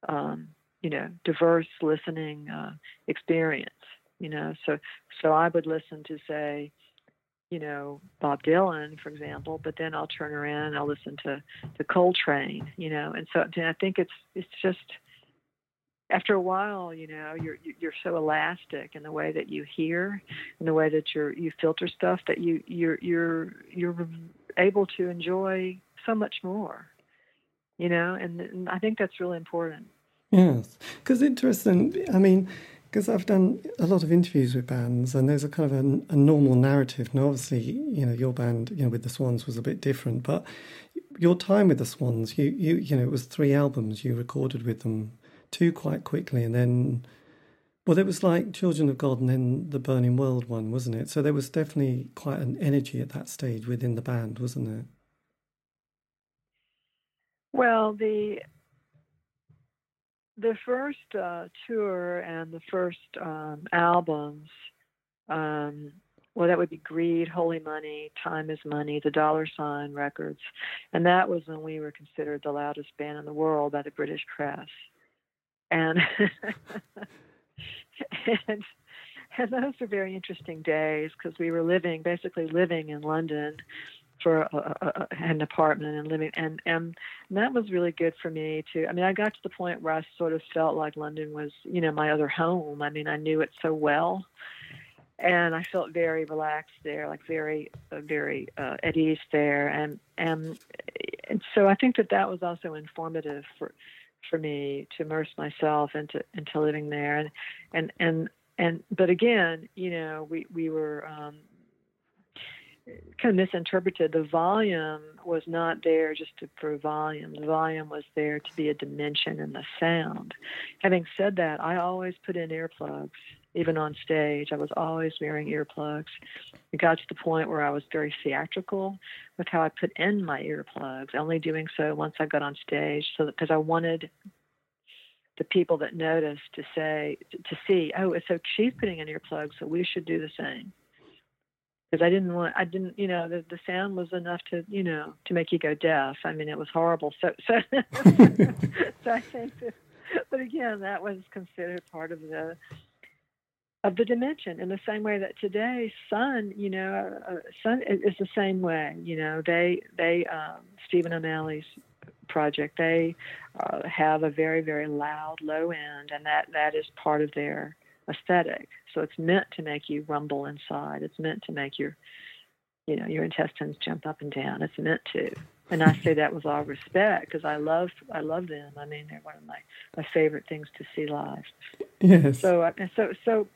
um, you know, diverse listening uh, experience, you know. So, so I would listen to, say, you know Bob Dylan, for example, but then I'll turn around and I'll listen to the Coltrane, you know, and so I think it's it's just after a while, you know, you're you're so elastic in the way that you hear, in the way that you you filter stuff that you you're you're you're able to enjoy so much more, you know, and, and I think that's really important. Yes, because interesting. I mean because I've done a lot of interviews with bands, and there's a kind of a, a, normal narrative. Now, obviously, you know, your band, you know, with the Swans was a bit different, but your time with the Swans, you, you, you know, it was three albums you recorded with them, two quite quickly, and then, well, it was like Children of God, and then the Burning World one, wasn't it? So there was definitely quite an energy at that stage within the band, wasn't it? Well, the the first uh, tour and the first um, albums, um, well, that would be Greed, Holy Money, Time is Money, the Dollar Sign Records. And that was when we were considered the loudest band in the world by the British press. And, and, and those were very interesting days because we were living, basically living in London for a, a, an apartment and living and, and that was really good for me too i mean i got to the point where i sort of felt like london was you know my other home. I mean i knew it so well and i felt very relaxed there like very uh, very uh, at ease there. And and and so i think that that was also informative for for me to immerse myself into into living there. And and and and but again you know we we were um kind of misinterpreted. The volume was not there just to, for volume. The volume was there to be a dimension in the sound. Having said that, I always put in earplugs, even on stage. I was always wearing earplugs. It got to the point where I was very theatrical with how I put in my earplugs, only doing so once I got on stage, so because I wanted the people that noticed to say to see, oh, so she's putting in earplugs, so we should do the same because I didn't want I didn't you know the the sound was enough to you know to make you go deaf. I mean it was horrible. So so so I think that, but again that was considered part of the of the dimension in the same way that today Sunn you know uh, Sunn is the same way you know they they um, Stephen O'Malley's project they uh, have a very very loud low end and that that is part of their aesthetic. So it's meant to make you rumble inside. It's meant to make your, you know, your intestines jump up and down. It's meant to. And I say that with all respect because I love I love them. I mean, they're one of my, my favorite things to see live. Yes. So uh, so so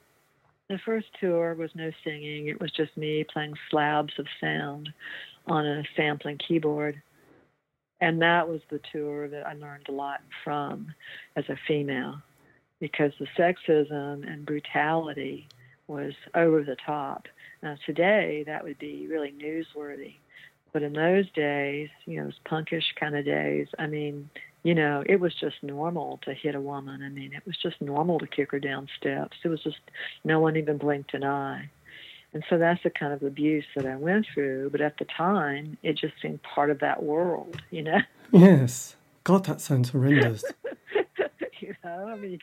the first tour was no singing. It was just me playing slabs of sound on a sampling keyboard. And that was the tour that I learned a lot from as a female because the sexism and brutality was over the top. Now, today, that would be really newsworthy. But in those days, you know, those punkish kind of days, I mean, you know, it was just normal to hit a woman. I mean, it was just normal to kick her down steps. It was just no one even blinked an eye. And so that's the kind of abuse that I went through. But at the time, it just seemed part of that world, you know? Yes. God, that sounds horrendous. you know, I mean,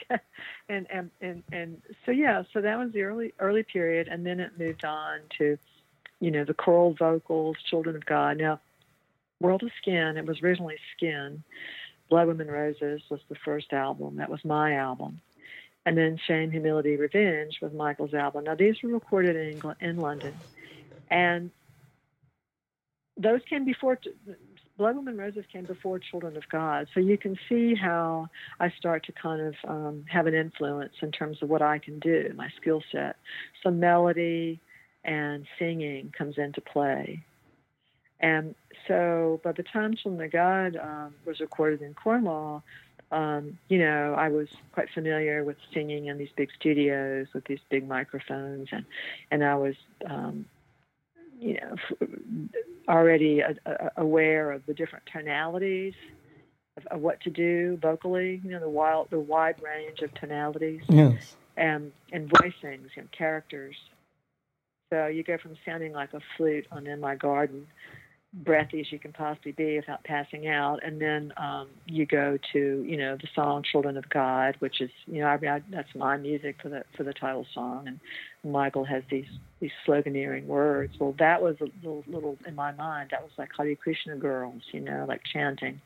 and, and, and, and so, yeah, so that was the early, early period. And then it moved on to, you know, the choral vocals, Children of God. Now, World of Skin, it was originally Skin. Blood Women Roses was the first album. That was my album. And then Shame, Humility, Revenge was Michael's album. Now, these were recorded in England, in London. And those came before, Blood Women Roses came before Children of God. So you can see how I start to kind of um, have an influence in terms of what I can do, my skill set. So melody, and singing comes into play. And so by the time Children of God um, was recorded in Cornwall, um, you know, I was quite familiar with singing in these big studios with these big microphones, and and I was, um, you know, already a, a, aware of the different tonalities of, of, what to do vocally. You know, the wild, the wide range of tonalities. Yes. And and voicings and characters so you go from sounding like a flute on In My Garden, breathy as you can possibly be without passing out, and then um, you go to you know the song "Children of God," which is you know I mean I, that's my music for the for the title song, and Michael has these these sloganeering words. Well, that was a little, little in my mind. That was like Hare Krishna girls, you know, like chanting.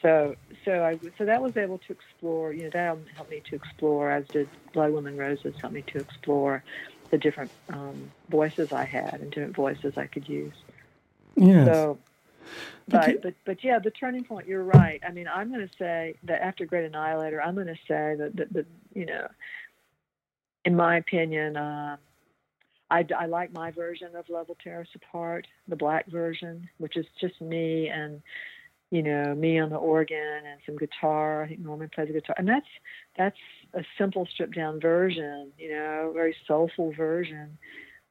So so I so that was able to explore. You know that helped me to explore, as did Blood Women Roses helped me to explore the different um, voices I had and different voices I could use. Yes. So, but, but, but but yeah, the turning point. You're right. I mean, I'm going to say that after Great Annihilator, I'm going to say that that, that you know, in my opinion, uh, I, I like my version of Level Us Apart, the black version, which is just me and you know, me on the organ and some guitar. I think Norman plays the guitar, and that's that's a simple, stripped down version. You know, very soulful version.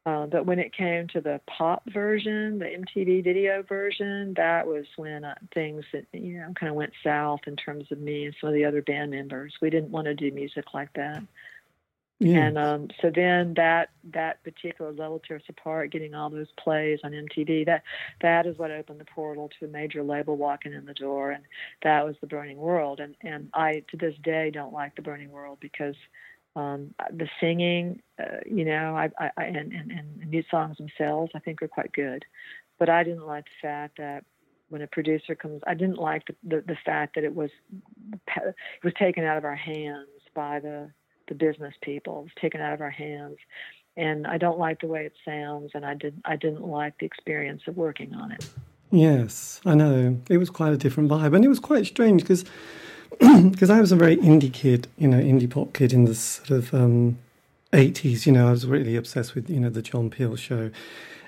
Uh, but when it came to the pop version, the MTV video version, that was when uh, things that you know kind of went south in terms of me and some of the other band members. We didn't want to do music like that. Yeah. And um, so then that that particular Love Will Tear Us Apart, getting all those plays on MTV, that that is what opened the portal to a major label walking in the door, and that was the Burning World. And and I to this day don't like the Burning World because um, the singing, uh, you know, I, I, I and, and and new songs themselves, I think are quite good, but I didn't like the fact that when a producer comes, I didn't like the the, the fact that it was it was taken out of our hands by the the business people. It's taken out of our hands, and I don't like the way it sounds, and I did I didn't like the experience of working on it. Yes, I know it was quite a different vibe, and it was quite strange because because I was a very indie kid, you know, indie pop kid in the sort of um, 80s. You know, I was really obsessed with you know the John Peel show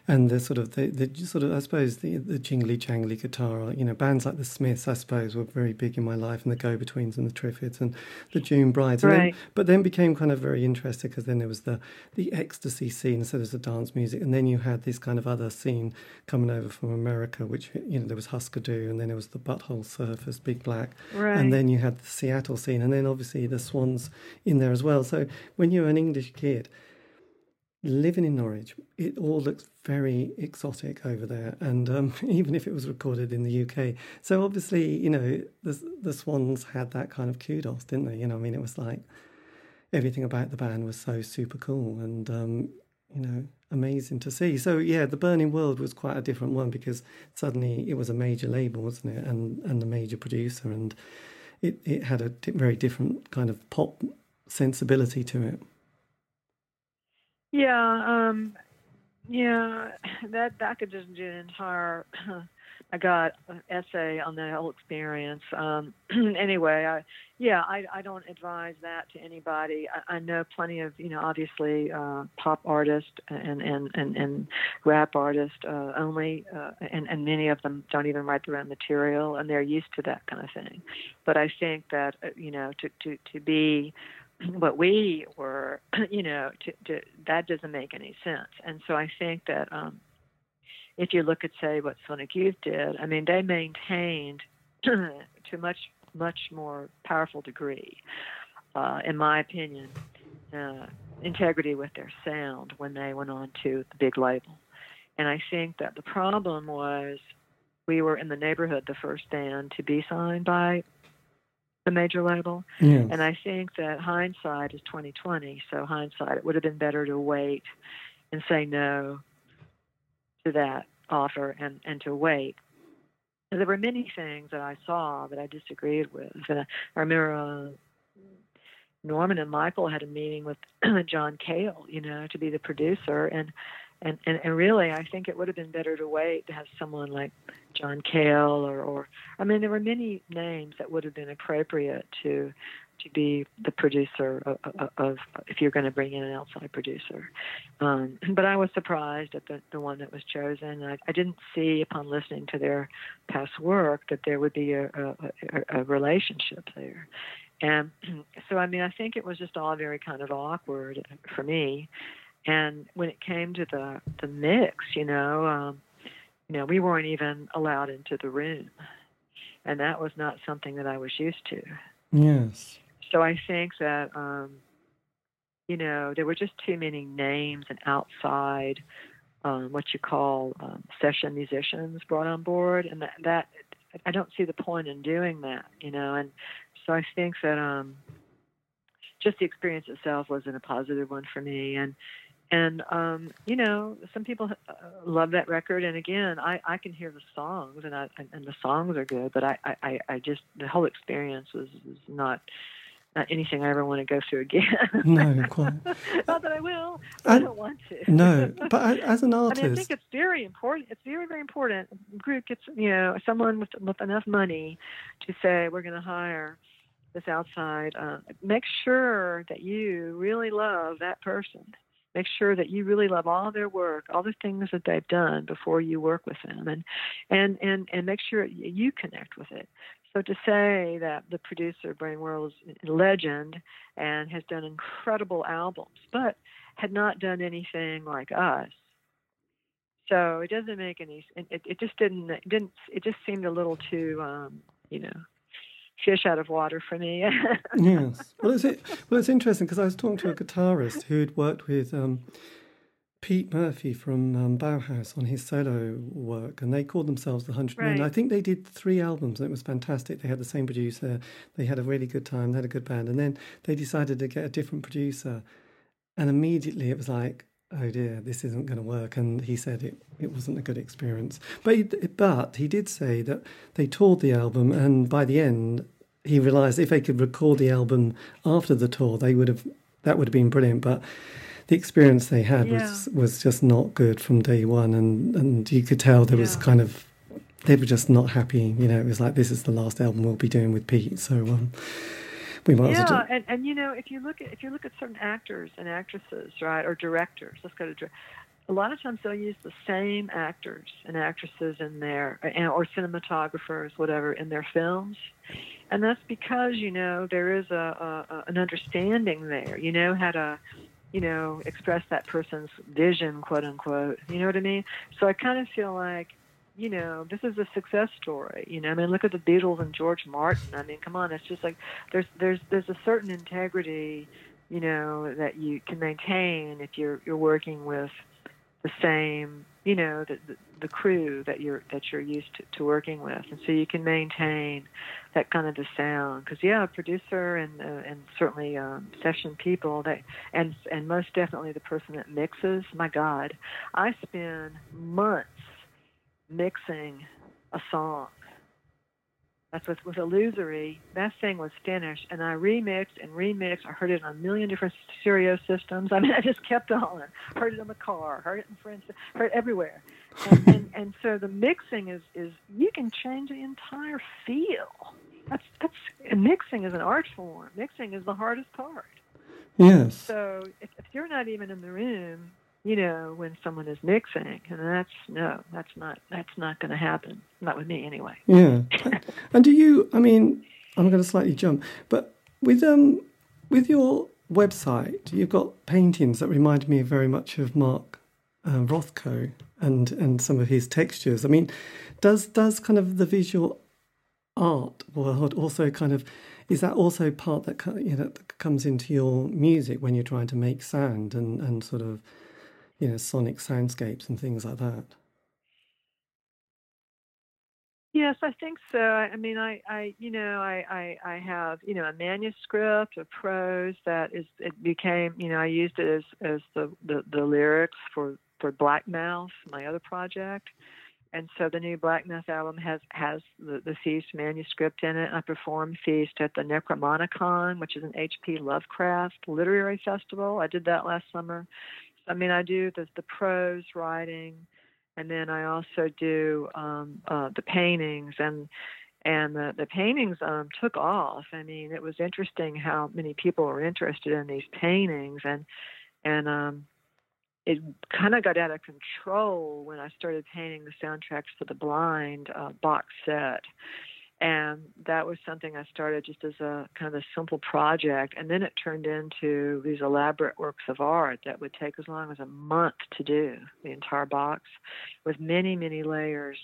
and the sort of the, the sort of I suppose the the jingly jangly guitar. You know, bands like the Smiths, I suppose, were very big in my life, and the Go Betweens and the Triffids and the June Brides. Right. Then, but then became kind of very interested because then there was the the ecstasy scene, so there's the dance music, and then you had this kind of other scene coming over from America, which you know there was Husker Du, and then there was the Butthole Surfers, Big Black, right. and then you had the Seattle scene, and then obviously the Swans in there as well. So when you're an English kid living in Norwich, it all looks very exotic over there, and um, even if it was recorded in the UK. So obviously, you know, the the Swans had that kind of kudos, didn't they? You know, I mean, it was like everything about the band was so super cool and um, you know amazing to see. So yeah, the Burning World was quite a different one because suddenly it was a major label, wasn't it, and and a major producer, and it it had a very different kind of pop sensibility to it. Yeah, um, yeah, that that could just do an entire I got an essay on the whole experience. Um, anyway, I, yeah, I, I don't advise that to anybody. I, I know plenty of, you know, obviously uh, pop artists and, and, and, and rap artists uh, only, uh, and, and many of them don't even write their own material, and they're used to that kind of thing. But I think that, uh, you know, to, to, to be what we were, you know, to, to, that doesn't make any sense. And so I think that, um, if you look at say what Sonic Youth did, I mean they maintained to much much more powerful degree, uh, in my opinion, uh, integrity with their sound when they went on to the big label. And I think that the problem was we were in the neighborhood the first band to be signed by the major label. Yes. And I think that hindsight is 2020. So hindsight, it would have been better to wait and say no to that offer and, and to wait. there were many things that I saw that I disagreed with. And I remember uh, Norman and Michael had a meeting with John Cale, you know, to be the producer, and, and and and really, I think it would have been better to wait to have someone like John Cale or or I mean, there were many names that would have been appropriate to to be the producer of, of, of if you're going to bring in an outside producer. Um, but I was surprised at the, the one that was chosen. I, I didn't see upon listening to their past work that there would be a, a, a relationship there. And so, I mean, I think it was just all very kind of awkward for me. And when it came to the the mix, you know, um, you know, we weren't even allowed into the room, and that was not something that I was used to. Yes so I think that um, you know there were just too many names and outside um, what you call um, session musicians brought on board, and that, that I don't see the point in doing that, you know. And so I think that um, just the experience itself wasn't a positive one for me, and and um, you know some people uh, love that record and again i i can hear the songs and i and the songs are good but i i i just the whole experience was, was not not anything I ever want to go through again. no, quite. not that I will. I, I, don't want to. no, but I, as an artist, I mean, I think it's very important. It's very, very important. Group gets, you know, someone with with enough money to say we're going to hire this outside. Uh, make sure that you really love that person. Make sure that you really love all their work, all the things that they've done before you work with them, and and and and make sure you connect with it. So to say that the producer, Brain World, is a legend and has done incredible albums, but had not done anything like us. So it doesn't make any. It, it just didn't. It didn't. It just seemed a little too, um, you know, fish out of water for me. yes. Well, it's well, it's interesting because I was talking to a guitarist who had worked with um, Pete Murphy from um, Bauhaus on his solo work, and they called themselves the Hundred right. Men. I think they did three albums, and it was fantastic. They had the same producer, they had a really good time, they had a good band, and then they decided to get a different producer, and immediately it was like, oh dear, this isn't going to work. And he said it, it wasn't a good experience. But he, but he did say that they toured the album, and by the end, he realised if they could record the album after the tour, they would have that would have been brilliant. But the experience they had yeah. was was just not good from day one, and and you could tell there yeah. was kind of they were just not happy. You know, it was like this is the last album we'll be doing with Pete, so um, we might yeah, as well do. and and you know if you look at if you look at certain actors and actresses, right, or directors, let's go to. A lot of times they'll use the same actors and actresses in their, or cinematographers, whatever, in their films, and that's because you know there is a, a an understanding there. You know how to you know, express that person's vision, quote unquote. You know what I mean? So I kind of feel like, you know, this is a success story. You know, I mean, look at the Beatles and George Martin. I mean, come on, it's just like there's there's there's a certain integrity, you know, that you can maintain if you're you're working with the same, you know, the, the, the crew that you're that you're used to, to working with, and so you can maintain that kind of the sound. Because yeah, a producer and uh, and certainly um, session people that and and most definitely the person that mixes. My God, I spend months mixing a song. That's with with Illusory. That thing was finished, and I remixed and remixed. I heard it on a million different stereo systems. I mean, I just kept on. Heard it in the car. Heard it in friends. Heard it everywhere. And, and, and so the mixing is is you can change the entire feel. That's that's mixing is an art form. Mixing is the hardest part. Yes. So if, if you're not even in the room, you know, when someone is mixing, and that's no, that's not that's not going to happen. Not with me, anyway. Yeah. and do you? I mean, I'm going to slightly jump, but with um, with your website, you've got paintings that remind me very much of Mark uh, Rothko and and some of his textures. I mean, does does kind of the visual art world also kind of is that also part that you know that comes into your music when you're trying to make sound and and sort of you know, sonic soundscapes and things like that. Yes, I think so. I mean, I, I, you know, I, I, I have, you know, a manuscript of prose that is, it became, you know, I used it as, as the, the, the lyrics for, for Black Mouth, my other project. And so the new Black Mouth album has, has the, the Feast manuscript in it. I performed Feast at the NecronomiCon, which is an H.P. Lovecraft literary festival. I did that last summer. I mean, I do the, the prose writing, and then I also do um, uh, the paintings and and the, the paintings um, took off. I mean, it was interesting how many people were interested in these paintings, and and um, it kind of got out of control when I started painting the soundtracks for the Blind uh, box set and that was something I started just as a kind of a simple project, and then it turned into these elaborate works of art that would take as long as a month to do the entire box, with many many layers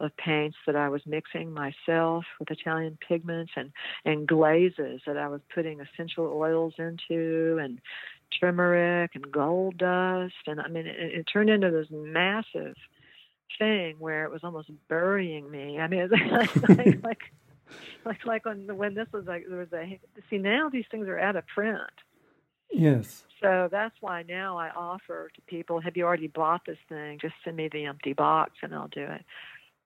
of paints that I was mixing myself with Italian pigments and and glazes that I was putting essential oils into and turmeric and gold dust, and I mean it, it turned into this massive thing where it was almost burying me. I mean, it was like, like, like, like when when this was like there was a see now these things are out of print. Yes. So that's why now I offer to people, have you already bought this thing? Just send me the empty box and I'll do it.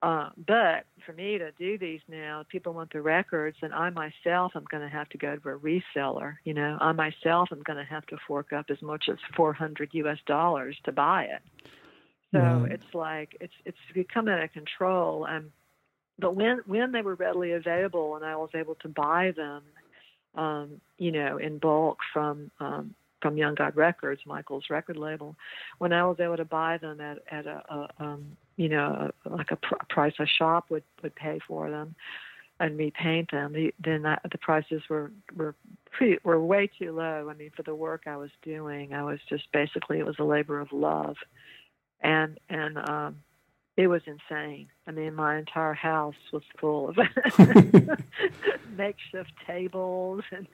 Uh, but for me to do these now, people want the records, and I myself am going to have to go to a reseller. You know, I myself am going to have to fork up as much as 400 U.S. dollars to buy it. So right. it's like it's it's become out of control. And but when when they were readily available and I was able to buy them, um, you know, in bulk from um, from Young God Records, Michael's record label, when I was able to buy them at at a, a um, you know a, like a pr- price a shop would would pay for them and repaint them, the, then the prices were were pretty were way too low. I mean, for the work I was doing, I was just basically it was a labor of love and and um, it was insane. I mean, my entire house was full of makeshift tables and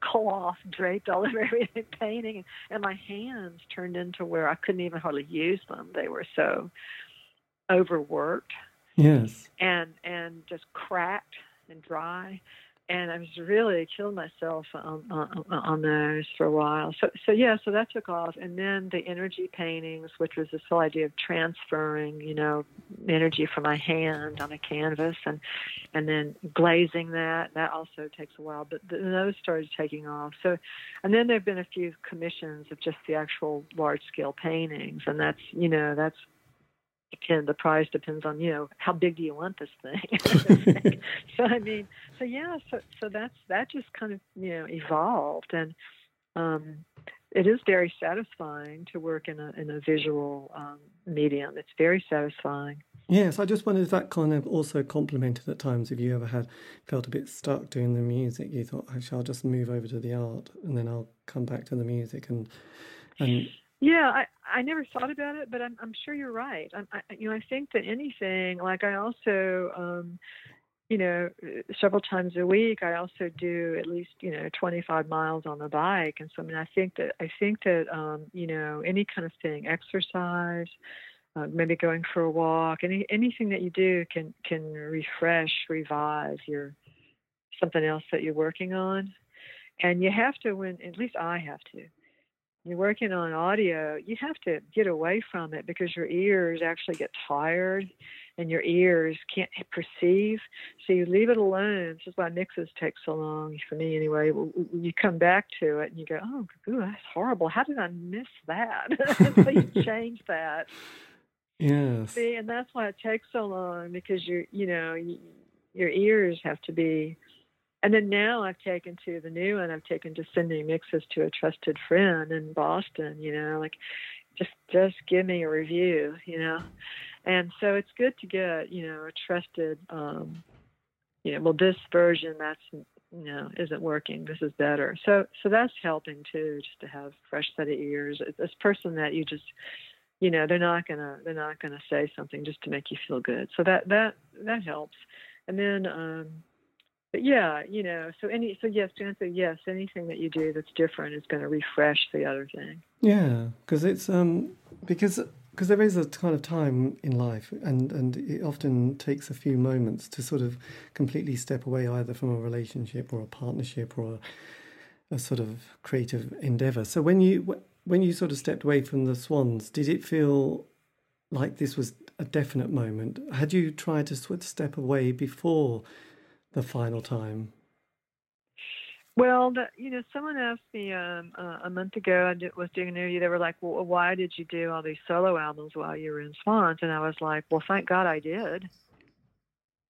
cloth draped all over everything, painting, and my hands turned into where I couldn't even hardly use them. They were so overworked. Yes. And and just cracked and dry and I was really killed myself um, on, on, on those for a while. So, so yeah, so that took off, and then the energy paintings, which was this whole idea of transferring, you know, energy from my hand on a canvas, and and then glazing that. That also takes a while, but those started taking off. So, and then there've been a few commissions of just the actual large scale paintings, and that's you know that's depend the price depends on you know how big do you want this thing? So i mean so yeah so so that's that just kind of you know evolved. And um it is very satisfying to work in a in a visual um, medium. It's very satisfying. Yes i just wondered if that kind of also complemented at times if you ever had felt a bit stuck doing the music. You thought actually i'll just move over to the art and then i'll come back to the music and and yeah, I, I never thought about it, but I'm, I'm sure you're right. I'm, I, you know, I think that anything, like I also, um, you know, several times a week, I also do at least, you know, 25 miles on the bike. And so, I mean, I think that, I think that, um, you know, any kind of thing, exercise, uh, maybe going for a walk, any, anything that you do can, can refresh, revive your, something else that you're working on. And you have to, when, at least I have to, you're working on audio, you have to get away from it because your ears actually get tired and your ears can't perceive. So you leave it alone. This is why mixes take so long for me anyway. You come back to it and you go, oh, ooh, that's horrible. How did I miss that? so you change that. Yes. See, and that's why it takes so long because you're, you know, you, your ears have to be. And then now I've taken to the new one. I've taken to sending mixes to a trusted friend in Boston. You know, like just just give me a review. You know, and so it's good to get you know a trusted. um you know, well, this version that's you know isn't working. This is better. So so that's helping too, just to have fresh set of ears. This person that you just you know they're not gonna they're not gonna say something just to make you feel good. So that that that helps. And then, um, but yeah, you know, so any, so yes, to answer yes, anything that you do that's different is going to refresh the other thing. Yeah, because it's um because because there is a kind of time in life, and and it often takes a few moments to sort of completely step away either from a relationship or a partnership or a, a sort of creative endeavor. So when you when you sort of stepped away from the Swans, did it feel like this was a definite moment. Had you tried to sort of step away before the final time? Well, the, you know, someone asked me um, uh, a month ago. I did, was doing an interview. They were like, "Well, why did you do all these solo albums while you were in Swans?" And I was like, "Well, thank God I did."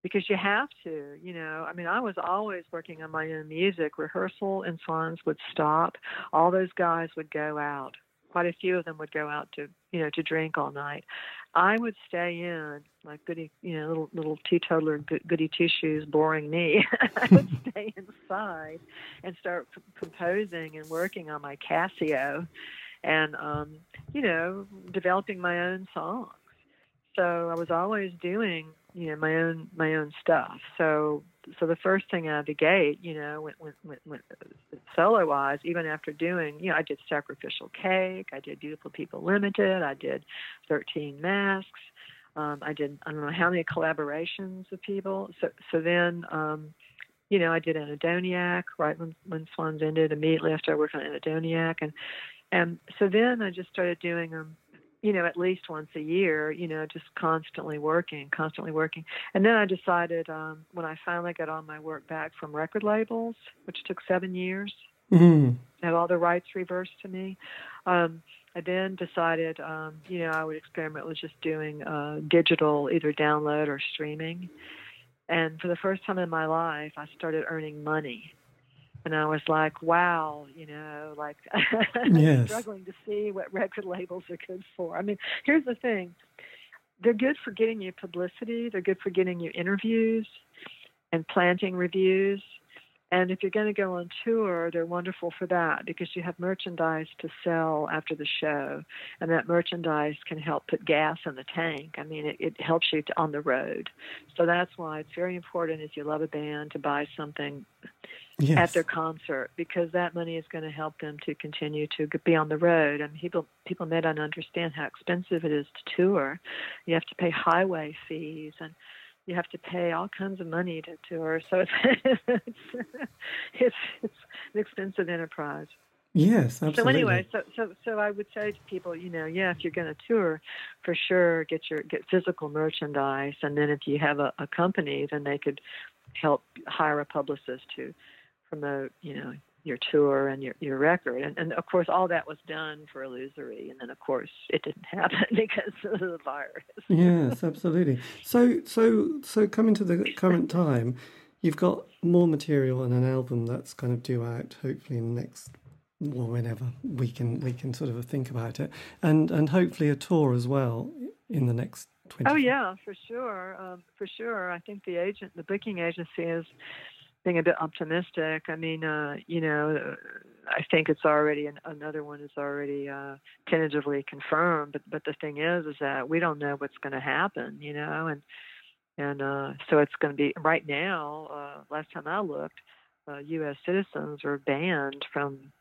Because you have to, you know. I mean, I was always working on my own music. Rehearsal and Swans would stop. All those guys would go out quite a few of them would go out to you know to drink all night. I would stay in like goody you know little little teetotaler goody two shoes boring me. I would stay inside and start p- composing and working on my Casio, and um, you know developing my own songs. So I was always doing you know my own my own stuff. So so the first thing out of the gate, you know, went, went, went solo wise, even after doing, you know, I did Sacrificial Cake, I did Beautiful People Limited, I did 13 Masks, um, I did I don't know how many collaborations with people. So so then, um, you know, I did Anhedoniac right when when Swans ended. Immediately after I worked on Anhedoniac, and and so then I just started doing them you know, at least once a year, you know, just constantly working, constantly working. And then I decided um, when I finally got all my work back from record labels, which took seven years, mm-hmm. have all the rights reversed to me. Um, I then decided, um, you know, I would experiment with just doing uh, digital, either download or streaming. And for the first time in my life, I started earning money and I was like, wow, you know, like yes. struggling to see what record labels are good for. I mean, here's the thing they're good for getting you publicity, they're good for getting you interviews and planting reviews. And if you're going to go on tour, they're wonderful for that because you have merchandise to sell after the show, and that merchandise can help put gas in the tank. I mean, it, it helps you to, on the road. So that's why it's very important if you love a band to buy something yes. at their concert because that money is going to help them to continue to be on the road. And people people may not understand how expensive it is to tour. You have to pay highway fees and you have to pay all kinds of money to tour. So it's it's it's, an expensive enterprise. Yes, absolutely. So anyway, so so so I would say to people, you know, yeah, if you're going to tour, for sure get your get physical merchandise, and then if you have a, a company, then they could help hire a publicist to promote, you know, your tour and your, your record. And, and of course, all that was done for illusory. And then, of course, it didn't happen because of the virus. yes, absolutely. So, so, so coming to the current time, you've got more material and an album that's kind of due out, hopefully in the next, well, whenever we can we can sort of think about it, and and hopefully a tour as well in the next 20. Oh yeah, for sure, um, for sure. I think the agent, the booking agency is being a bit optimistic. I mean, uh, you know, I think it's already an, another one is already uh, tentatively confirmed. But but the thing is, is that we don't know what's going to happen. You know, and and uh, so it's going to be right now. Uh, last time I looked, uh, U.S. citizens are banned from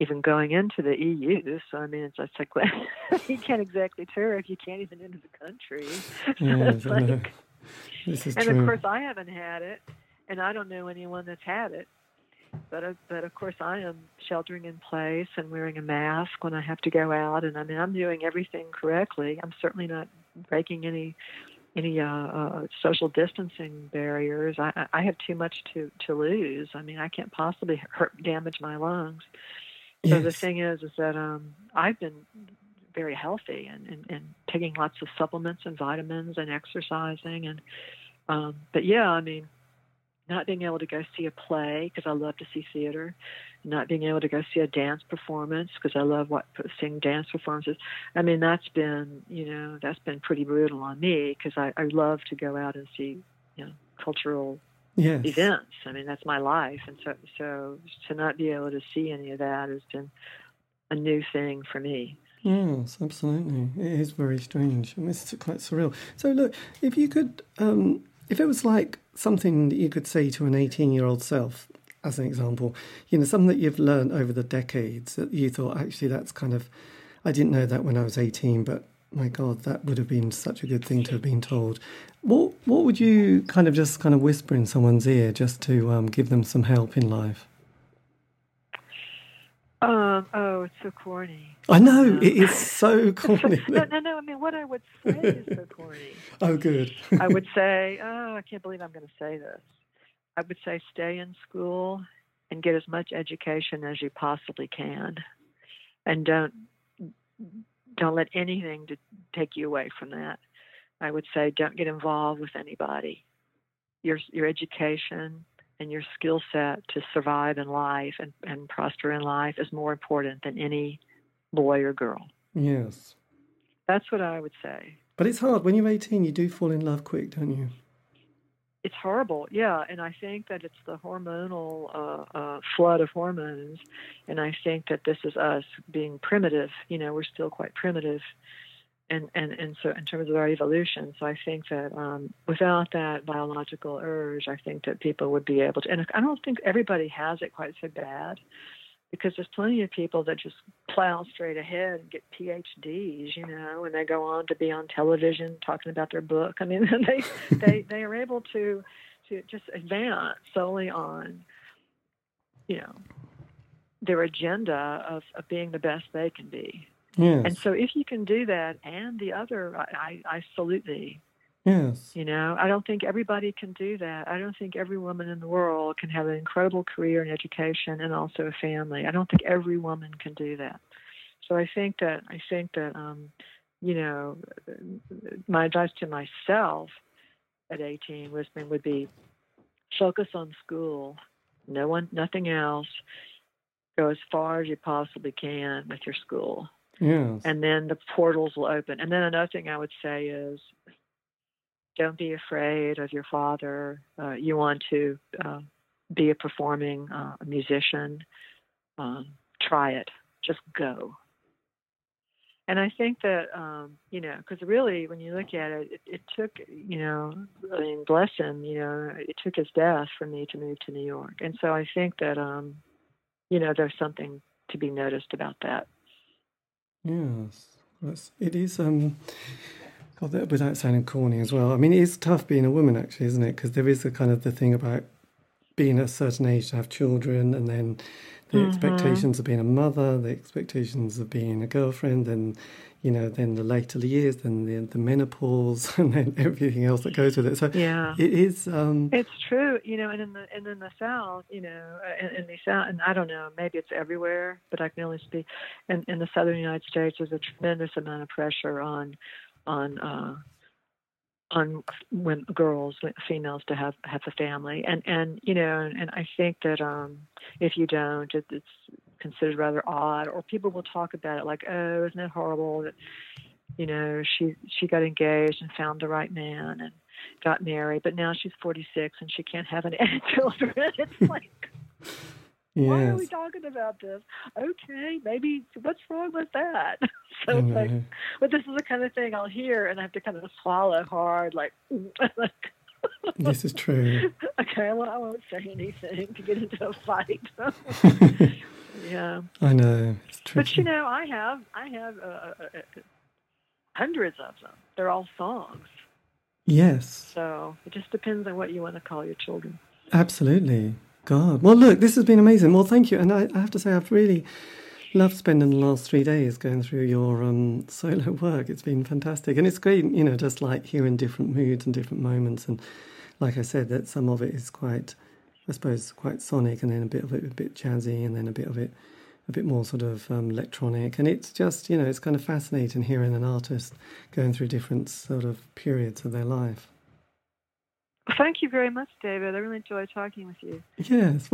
even going into the EU. So I mean, it's just like well, you can't exactly tour if you can't even enter the country. Yes, like, this is and true. of course, I haven't had it and I don't know anyone that's had it. But uh, but of course I am sheltering in place and wearing a mask when I have to go out, and I mean I'm doing everything correctly. I'm certainly not breaking any any uh, uh, social distancing barriers. I, I have too much to, to lose. I mean, I can't possibly hurt, damage my lungs. So Yes. the thing is, is that um, I've been very healthy and, and, and taking lots of supplements and vitamins and exercising and um, but yeah, I mean, not being able to go see a play because I love to see theater, not being able to go see a dance performance because I love what seeing dance performances. I mean, that's been you know that's been pretty brutal on me because I, I love to go out and see you know cultural Yes. events. I mean, that's my life, and so so to not be able to see any of that has been a new thing for me. Yes, absolutely. It is very strange. I mean, it's quite surreal. So, look, if you could, um, if it was like something that you could say to an 18 year old self, as an example, you know, something that you've learned over the decades that you thought, actually, that's kind of, I didn't know that when I was 18, but my God, that would have been such a good thing to have been told. What, what would you kind of just kind of whisper in someone's ear just to um, give them some help in life? Um, oh, it's so corny. I know, it is so corny. no, no, no. I mean, what I would say is so corny. oh, good. I would say, oh, I can't believe I'm going to say this. I would say stay in school and get as much education as you possibly can, and don't don't let anything to take you away from that. I would say don't get involved with anybody. Your your education and your skill set to survive in life and, and prosper in life is more important than any boy or girl. Yes. That's what I would say. But it's hard. When you're 18, you do fall in love quick, don't you? it's horrible yeah and i think that it's the hormonal uh, uh, flood of hormones and i think that this is us being primitive you know we're still quite primitive and and and so in terms of our evolution so i think that um, without that biological urge i think that people would be able to and i don't think everybody has it quite so bad because there's plenty of people that just plow straight ahead and get PhDs, you know, and they go on to be on television talking about their book. I mean, they they they are able to to just advance solely on, you know, their agenda of, of being the best they can be. Yes. And so, if you can do that, and the other, I, I, I salute thee. Yes. You know, I don't think everybody can do that. I don't think every woman in the world can have an incredible career in education and also a family. I don't think every woman can do that. So I think that I think that um, you know, my advice to myself at 18 was would be focus on school, no one, nothing else. Go as far as you possibly can with your school, Yes. and then the portals will open. And then another thing I would say is don't be afraid of your father. Uh, you want to uh, be a performing uh, musician. Um, try it. Just go. And I think that um, you know, because really, when you look at it, it, it took you know, I mean, bless him, you know, it took his death for me to move to New York, and so I think that um, you know, there's something to be noticed about that. Yes. That's, it is. Um, God, without sounding corny as well. I mean, it is tough being a woman, actually, isn't it? Because there is a kind of the thing about being a certain age to have children, and then the Mhm. expectations of being a mother, the expectations of being a girlfriend, and you know, then the later years, then the, the menopause, and then everything else that goes with it. So Yeah. it is. Um, It's true, you know, and in the and in the South, you know, uh, in, in the South, and I don't know, maybe it's everywhere, but I can only speak. In in the Southern United States, there's a tremendous amount of pressure on on uh, on when girls, females, to have have a family, and and you know, and, and I think that um, if you don't, it, it's considered rather odd, or people will talk about it like, oh, isn't it horrible that you know she she got engaged and found the right man and got married, but now she's 46 and she can't have any children. It's like, why are we talking about this? Okay, maybe what's wrong with that? So it's like, but this is the kind of thing I'll hear and I have to kind of swallow hard, like, this is true. okay, well, I won't say anything to get into a fight. yeah, I know. It's tricky. but you know, I have, I have uh, uh, uh, hundreds of them. They're all songs. yes. So it just depends on what you want to call your children. Absolutely. God. Well, look, this has been amazing. Well, thank you. And I, I have to say, I've really loved spending the last three days going through your um, solo work. It's been fantastic, and it's great, you know, just like hearing different moods and different moments. And like I said, that some of it is quite, I suppose, quite sonic, and then a bit of it a bit jazzy, and then a bit of it a bit more sort of um, electronic. And it's just, you know, it's kind of fascinating hearing an artist going through different sort of periods of their life. Thank you very much, David. I really enjoyed talking with you. Yes.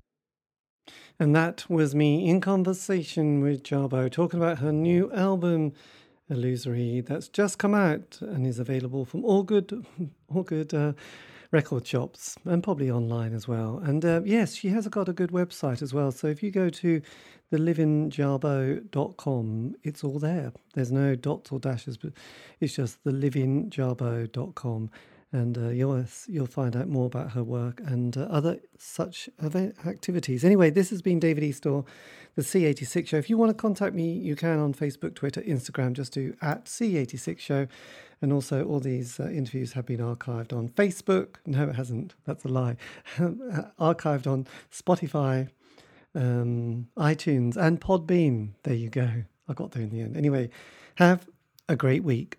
And that was me in conversation with Jarboe talking about her new album, Illusory, that's just come out and is available from all good, all good uh, record shops and probably online as well. And uh, yes, she has got a good website as well. So if you go to thelivingjarboe.com, it's all there. There's no dots or dashes, but it's just thelivingjarboe.com and uh, you'll you'll find out more about her work and uh, other such event activities. Anyway, this has been David Eastaugh, the C86 Show. If you want to contact me, you can on Facebook, Twitter, Instagram. Just do at C86 Show, and also all these uh, interviews have been archived on Facebook. No, it hasn't. That's a lie. archived on Spotify, um, iTunes, and Podbean. There you go. I got there in the end. Anyway, have a great week.